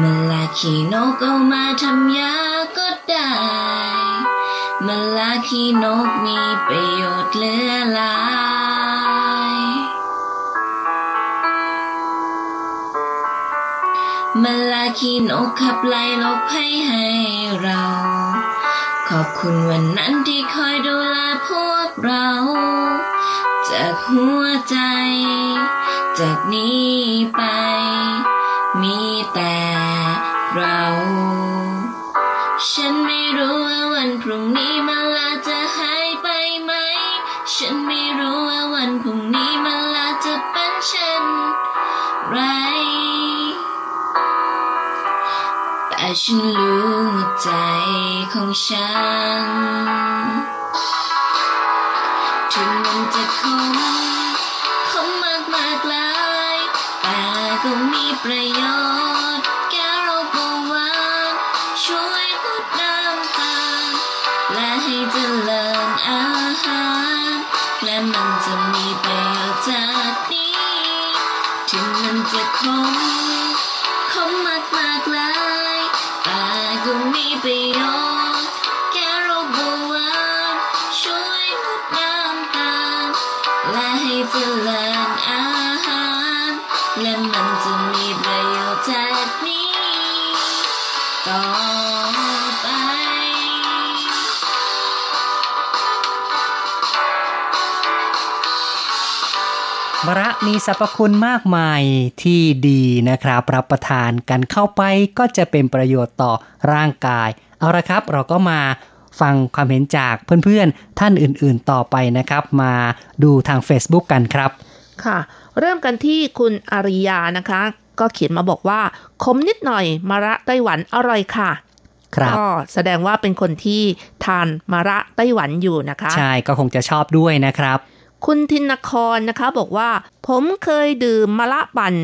มะลาขี้นกเอามาทำยาก็ได้มะลาขี้นกมีประโยชน์เหลือหลายมะลาขี้นกขับไล่โรคภัยให้เรา ขอบคุณวันนั้นที่คอยดูแลพวกเรา จากหัวใจ จากนี้ไป มีแต่เรา ฉันไม่รู้ว่าวันพรุ่งนี้ ฉันรู้ใจของฉัน ถึงมันจะคมคมมากมากลายแต่ก็มีประโยชน์ แก้โรคเบาหวานช่วยลดน้ำตาลและให้เจริญอาหาร และมันจะมีประโยชน์จากนี้ ถึงมันจะคมคมมากมากลาย แต่ก็มีปร มะระมีสรรพคุณมากมายที่ดีนะครับ รับประทานกันเข้าไปก็จะเป็นประโยชน์ต่อร่างกาย เอาละครับเราก็มาฟังความเห็นจากเพื่อนๆ ท่านอื่นๆต่อไปนะครับ มาดูทาง Facebook กันครับ ค่ะ เริ่มกันที่คุณอาริยานะคะ ก็เขียนมาบอกว่าขมนิดหน่อยมะระไต้หวันอร่อยค่ะครับก็แสดงว่าเป็นคนที่ทานมะระไต้หวันอยู่นะคะ ใช่ก็คงจะชอบด้วยนะครับ คุณทินครนะคะบอกว่า ผมเคยดื่มมะละปั่น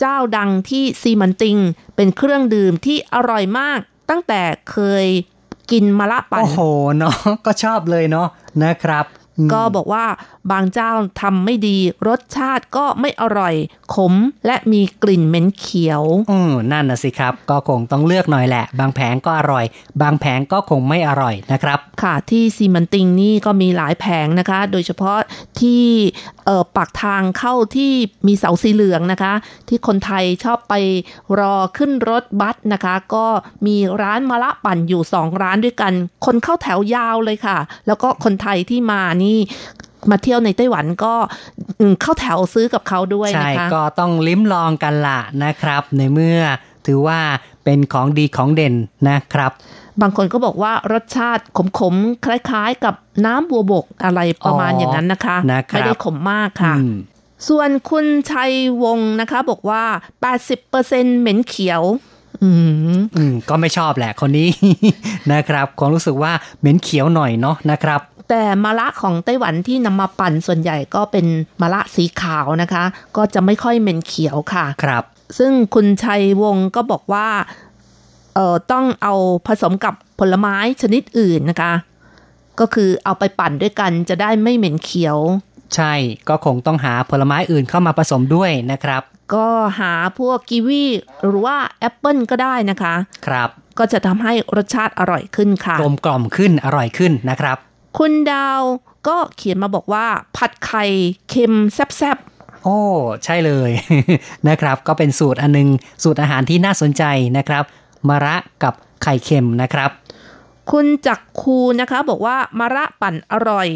เจ้าดังที่ซีมันติง เป็นเครื่องดื่มที่อร่อยมาก ตั้งแต่เคยกินมะละปั่น โอ้โหเนาะก็ชอบเลยเนาะนะครับ ก็บอกว่าบางเจ้าทำไม่ดี รสชาติก็ไม่อร่อย ขมและมีกลิ่นเหม็นเขียวอืมนั่นนะสิครับ ก็คงต้องเลือกหน่อยแหละ บางแผงก็อร่อย บางแผงก็คงไม่อร่อยนะครับ ค่ะที่ซีมันติงนี่ก็มีหลายแผงนะคะ โดยเฉพาะที่เอ่อปากทางเข้าที่มีเสาสีเหลืองนะคะ ที่คนไทยชอบไปรอขึ้นรถบัสนะคะ ก็มีร้านมะละปั่นอยู่สองร้านด้วยกัน คนเข้าแถวยาวเลยค่ะ แล้วก็คนไทยที่มานี่มาเที่ยวในไต้หวันก็อืมเข้าแถวซื้อกับเขาด้วยใช่นะคะ ก็ต้องลิ้มลองกันละนะครับ ในเมื่อถือว่าเป็นของดีของเด่นนะครับ บางคนก็บอกว่ารสชาติขมๆ คล้ายๆ กับน้ำบัวบกอะไรประมาณอ๋ออย่างนั้นนะคะนะครับไม่ได้ขมมากค่ะอืมส่วนคุณชัยวงศ์นะคะ บอกว่า 80%เหม็นเขียวอืมอืมก็ไม่ชอบแหละคนนี้นะครับคงรู้สึกว่าเหม็นเขียวหน่อยเนาะนะครับ แต่มะละของไต้หวันที่นำมาปั่นส่วนใหญ่ก็เป็นมะละสีขาวนะคะ ก็จะไม่ค่อยเหม็นเขียวค่ะครับ ซึ่งคุณชัยวงศ์ก็บอกว่าเอ่อต้องเอาผสมกับผลไม้ชนิดอื่นนะคะ ก็คือเอาไปปั่นด้วยกันจะได้ไม่เหม็นเขียว ใช่ก็คงต้องหาผลไม้อื่นเข้ามาผสมด้วยนะครับ ก็หาพวกกีวีหรือว่าแอปเปิลก็ได้นะคะ ครับ ก็จะทำให้รสชาติอร่อยขึ้นค่ะกลมกล่อมขึ้นอร่อยขึ้นนะครับ คุณดาวก็เขียนมาบอกว่าผัดไข่เค็มแซ่บโอ้ ใช่เลยนะครับ ก็เป็นสูตรอันนึง สูตรอาหารที่น่าสนใจนะครับมะระกับไข่เค็มนะครับๆคุณจักรคูนะคะบอกว่ามาระปั่นอร่อย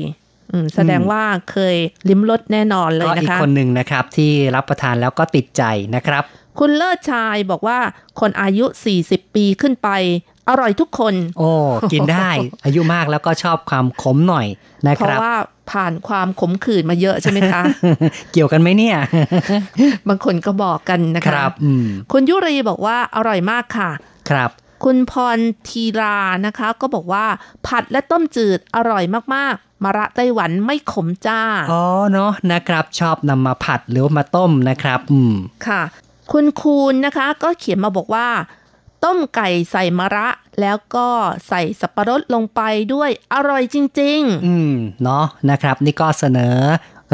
อืมแสดงว่าเคยลิ้มรสแน่นอนเลยก็นะอีกคะคนหนึ่งนะครับที่รับประทานแล้วก็ติดใจนะครับ คุณเลิศชายบอกว่าคนอายุ 40 ปีขึ้นไป อร่อยทุกคน โอ้กินได้ อายุมากแล้วก็ชอบความขมหน่อยนะเพคราะรับว่าผ่านความขมขื่นมาเยอะใช่ไหมคะ เกี่ยวกันไหมเนี่ย บางคนก็บอกกันนะคคะรับอืมคุณยุรีบอกว่าอร่อยมากค่ะ ครับ คุณพรทีรานะคะ ก็บอกว่าผัดและต้มจืดอร่อยมากๆ มาระไต้หวันไม่ขมจ้า อ๋อเนาะนะครับ ชอบนำมาผัดหรือว่ามาต้มนะครับ อืม ค่ะ คุณคูณนะคะ ก็เขียนมาบอกว่า ต้มไก่ใส่มะระ แล้วก็ใส่สับปะรดลงไปด้วยอร่อยจริงอืมเนาะนะครับ นี่ก็เสนอ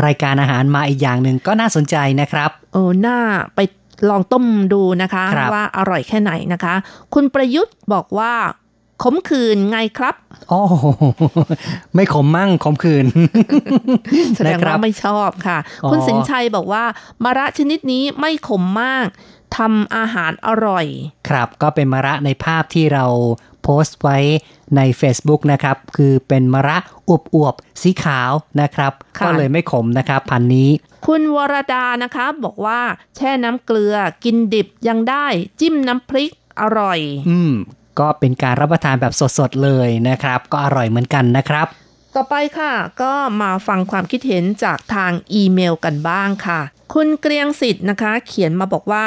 รายการอาหารมาอีกอย่างหนึ่งก็น่าสนใจนะครับๆโอ้หน้าไปลองต้มดูนะคะครับว่าอร่อยแค่ไหนนะคะ คุณประยุทธ์บอกว่าขมขื่นไงครับโอ้โหไม่ขมมั่งขมคืนแสดงนะครัว่าบไม่ชอบค่ะอ๋อคุณสินชัยบอกว่ามาระชนิดนี้ไม่ขมมาก ทำอาหารอร่อย ครับก็เป็นมะระในภาพที่เราโพสต์ไว้ใน Facebook นะครับ คือเป็นมะระอวบๆสีขาวนะครับค่ะก็เลยไม่ขมนะครับ พันธุ์นี้ คุณวรดานะคะบอกว่าแช่น้ำเกลือกินดิบยังได้จิ้มน้ำพริกอร่อย อืม ก็เป็นการรับประทานแบบสดๆเลยนะครับ ก็อร่อยเหมือนกันนะครับ ต่อไปค่ะ ก็มาฟังความคิดเห็นจากทางอีเมลกันบ้างค่ะ คุณเกรียงสิทธิ์นะคะ เขียนมาบอกว่า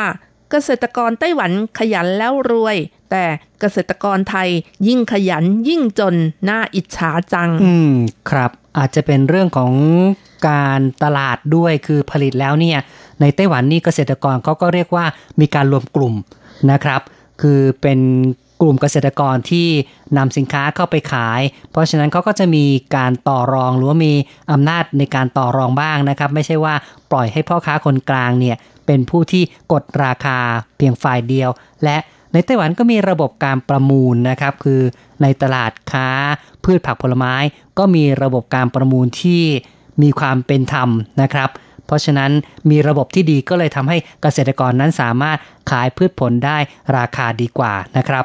เกษตรกรไต้หวันขยันแล้วรวย แต่เกษตรกรไทยยิ่งขยันยิ่งจนน่าอิจฉาจัง อืมครับ อาจจะเป็นเรื่องของการตลาดด้วยคือผลิตแล้วเนี่ย ในไต้หวันนี่เกษตรกรเขาก็เรียกว่ามีการรวมกลุ่มนะครับ คือเป็นกลุ่มเกษตรกรที่นำสินค้าเข้าไปขาย เพราะฉะนั้นเขาก็จะมีการต่อรองหรือว่ามีอำนาจในการต่อรองบ้างนะครับ ไม่ใช่ว่าปล่อยให้พ่อค้าคนกลางเนี่ย เป็นผู้ที่กดราคาเพียงฝ่ายเดียว และในไต้หวันก็มีระบบการประมูลนะครับ คือในตลาดค้าพืชผักผลไม้ ก็มีระบบการประมูลที่มีความเป็นธรรมนะครับ เพราะฉะนั้นมีระบบที่ดีก็เลยทำให้เกษตรกรนั้นสามารถขายพืชผลได้ราคาดีกว่านะครับ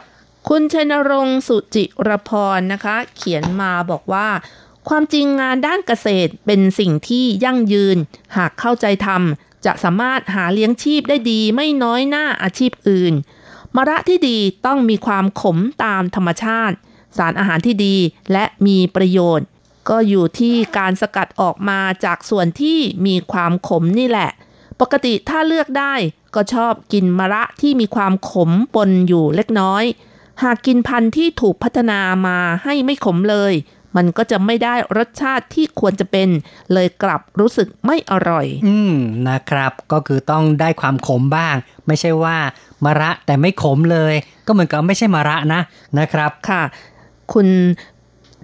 คุณชนรงค์สุจิรพรนะคะ เขียนมาบอกว่าความจริงงานด้านเกษตรเป็นสิ่งที่ยั่งยืน หากเข้าใจทำ จะสามารถหาเลี้ยงชีพได้ดีไม่น้อยหน้าอาชีพอื่น มะระที่ดีต้องมีความขมตามธรรมชาติ สารอาหารที่ดีและมีประโยชน์ ก็อยู่ที่การสกัดออกมาจากส่วนที่มีความขมนี่แหละ ปกติถ้าเลือกได้ก็ชอบกินมะระที่มีความขมปนอยู่เล็กน้อย หากกินพันธุ์ที่ถูกพัฒนามาให้ไม่ขมเลย มันก็จะไม่ได้รสชาติที่ควรจะเป็น เลยกลับรู้สึกไม่อร่อย อืมนะครับ ก็คือต้องได้ความขมบ้าง ไม่ใช่ว่ามะระแต่ไม่ขมเลย ก็เหมือนกับไม่ใช่มะระนะนะครับค่ะ คุณ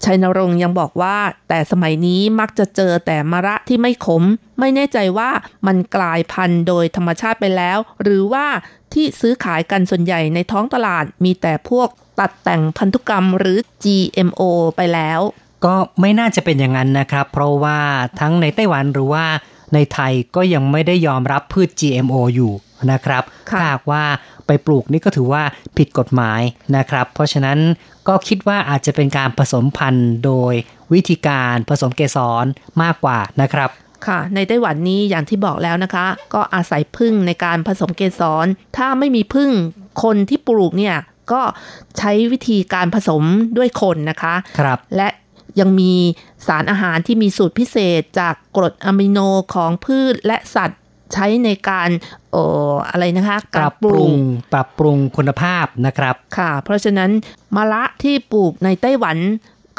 ชัยนรงค์ยังบอกว่า แต่สมัยนี้มักจะเจอแต่มะระที่ไม่ขม ไม่แน่ใจว่ามันกลายพันธุ์โดยธรรมชาติไปแล้ว หรือว่าที่ซื้อขายกันส่วนใหญ่ในท้องตลาดมีแต่พวก ตัดแต่งพันธุกรรมหรือ GMO ไปแล้ว ก็ไม่น่าจะเป็นอย่างนั้นนะครับ เพราะว่าทั้งในไต้หวันหรือว่าในไทยก็ยังไม่ได้ยอมรับพืช GMO อยู่นะครับค่ะถ้าหากว่าไปปลูกนี่ก็ถือว่าผิดกฎหมายนะครับ เพราะฉะนั้นก็คิดว่าอาจจะเป็นการผสมพันธุ์โดยวิธีการผสมเกสรมากกว่านะครับค่ะ ในไต้หวันนี้อย่างที่บอกแล้วนะคะ ก็อาศัยพึ่งในการผสมเกสร ถ้าไม่มีพึ่งคนที่ปลูกเนี่ย ก็ใช้วิธีการผสมด้วยคนนะคะครับและยังมีสารอาหารที่มีสูตรพิเศษจากกรดอะมิโนของพืชและสัตว์ใช้ในการเอ่ออะไรนะคะปรับปรุงปรับปรุงคุณภาพนะครับค่ะ เพราะฉะนั้นมะละที่ปลูกในไต้หวัน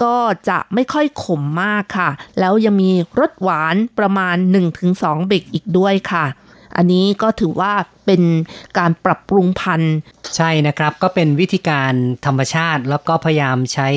ก็จะไม่ค่อยขมมากค่ะ แล้วยังมีรสหวานประมาณ 1-2 เบกอีกด้วยค่ะ อันนี้ก็ถือว่าเป็นการปรับปรุงพันธุ์ ใช่นะครับก็เป็นวิธีการธรรมชาติ แล้วก็พยายามใช้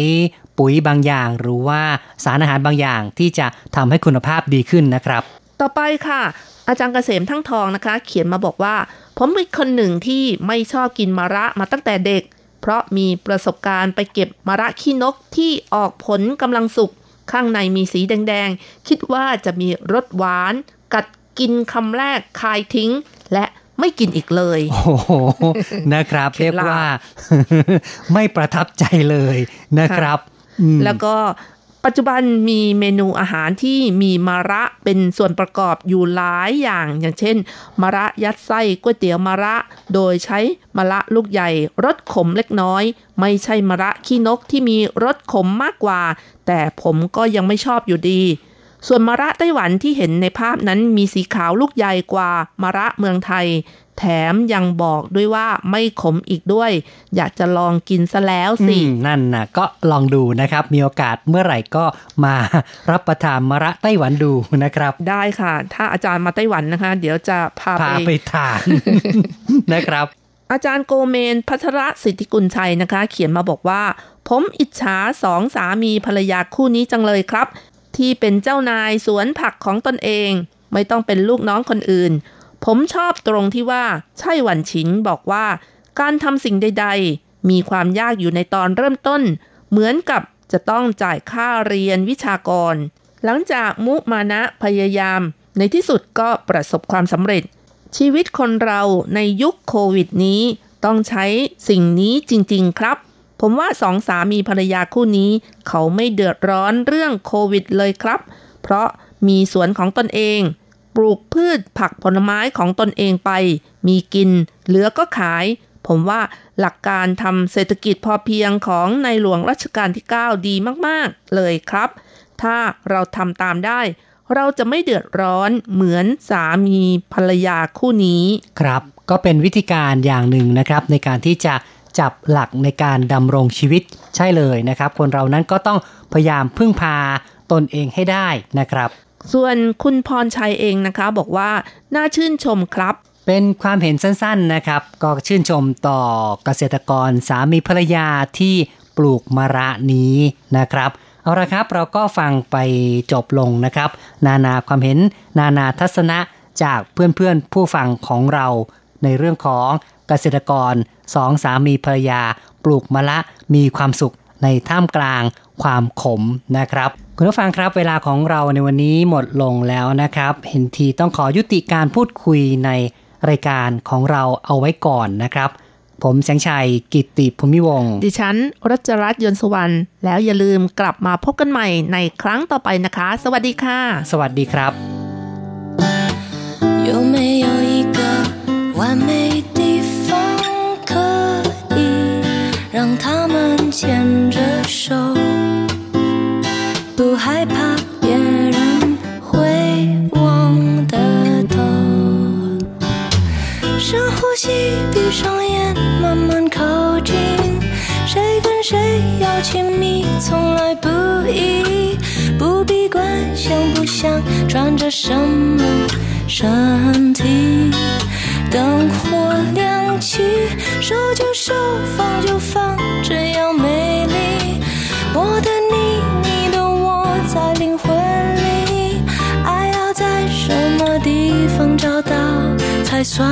ปุ๋ยบางอย่าง หรือว่าสารอาหารบางอย่างที่จะทำให้คุณภาพดีขึ้นนะครับ ต่อไปค่ะ อาจารย์เกษมทั้งทองนะคะ เขียนมาบอกว่า ผมเป็นคนหนึ่งที่ไม่ชอบกินมะระมาตั้งแต่เด็ก เพราะมีประสบการณ์ไปเก็บมะระขี้นกที่ออกผลกำลังสุกข้างในมีสีแดงๆ คิดว่าจะมีรสหวาน กัด กินคำแรกคายทิ้ง และไม่กินอีกเลย โอ้โห นะครับเคล็เรียดกลับว่า ไม่ประทับใจเลยนะครับอืมแล้วก็ปัจจุบันมีเมนูอาหารที่มีมะระเป็นส่วนประกอบอยู่หลายอย่าง อย่างเช่นมะระยัดไส้ก๋วยเตี๋ยวมะระ โดยใช้มะระลูกใหญ่รสขมเล็กน้อย ไม่ใช่มะระขี้นกที่มีรสขมมากกว่า แต่ผมก็ยังไม่ชอบอยู่ดี ส่วนมะระไต้หวันที่เห็นในภาพนั้นมีสีขาวลูกใหญ่กว่ามะระเมืองไทย แถมยังบอกด้วยว่าไม่ขมอีกด้วย อยากจะลองกินซะแล้วสิอืมนั่นนะก็ลองดูนะครับ มีโอกาสเมื่อไหร่ก็มารับประทานมะระไต้หวันดูนะครับ ได้ค่ะ ถ้าอาจารย์มาไต้หวันนะคะ เดี๋ยวจะพาพาไปไปทานนะครับอาจารย์โกเมนพัทรสิทธิกุลชัยนะคะ เขียนมาบอกว่า ผมอิจฉาสองสามีภรรยาคู่นี้จังเลยครับ ที่เป็นเจ้านายสวนผักของตนเอง ไม่ต้องเป็นลูกน้องคนอื่น ผมชอบตรงที่ว่าใช่หวันฉินบอกว่า การทำสิ่งใด ๆ มีความยากอยู่ในตอนเริ่มต้น เหมือนกับจะต้องจ่ายค่าเรียนวิชากร หลังจากมุมานะพยายาม ในที่สุดก็ประสบความสำเร็จ ชีวิตคนเราในยุคโควิดนี้ ต้องใช้สิ่งนี้จริง ๆ ครับ ผมว่าสองสามีภรรยาคู่นี้ เขาไม่เดือดร้อนเรื่องโควิดเลยครับ เพราะมีสวนของตนเอง ปลูกพืชผักผลไม้ของตนเองไป มีกิน เหลือก็ขาย ผมว่าหลักการทำเศรษฐกิจพอเพียงของในหลวงรัชกาลที่ 9 ดีมากๆ เลยครับ ถ้าเราทำตามได้ เราจะไม่เดือดร้อนเหมือนสามีภรรยาคู่นี้ ครับ ก็เป็นวิธีการอย่างหนึ่งนะครับ ในการที่จะ จับหลักในการดำรงชีวิตใช่เลยนะครับ คนเรานั้นก็ต้องพยายามพึ่งพาตนเองให้ได้นะครับ ส่วนคุณพรชัยเองนะคะบอกว่าน่าชื่นชมครับ เป็นความเห็นสั้นๆนะครับ ก็ชื่นชมต่อเกษตรกรสามีภรรยาที่ปลูกมะระนี้นะครับเอาละครับเราก็ฟังไปจบลงนะครับ นานาความเห็นนานาทัศนะจากเพื่อนๆผู้ฟังของเราในเรื่องของ เกษตรกรสองสามีภรรยาปลูกมะละมีความสุขในท่ามกลางความขมนะครับ คุณผู้ฟังครับเวลาของเราในวันนี้หมดลงแล้วนะครับ เห็นทีต้องขอยุติการพูดคุยในรายการของเราเอาไว้ก่อนนะครับ ผมแสงชัยกิติภูมิวงดิฉันรัชรัตน์ยนสุวรรณแล้วอย่าลืมกลับมาพบกันใหม่ในครั้งต่อไปนะคะ สวัสดีค่ะ สวัสดีครับ有没有一个完美牵着手，不害怕别人会望得到？深呼吸，闭上眼，慢慢靠近。谁跟谁要亲密，从来不易，不必管想不想，穿着什么身体。灯火亮起，手就收，放就放，这样美丽。我的你，你的我，在灵魂里，爱要在什么地方找到才算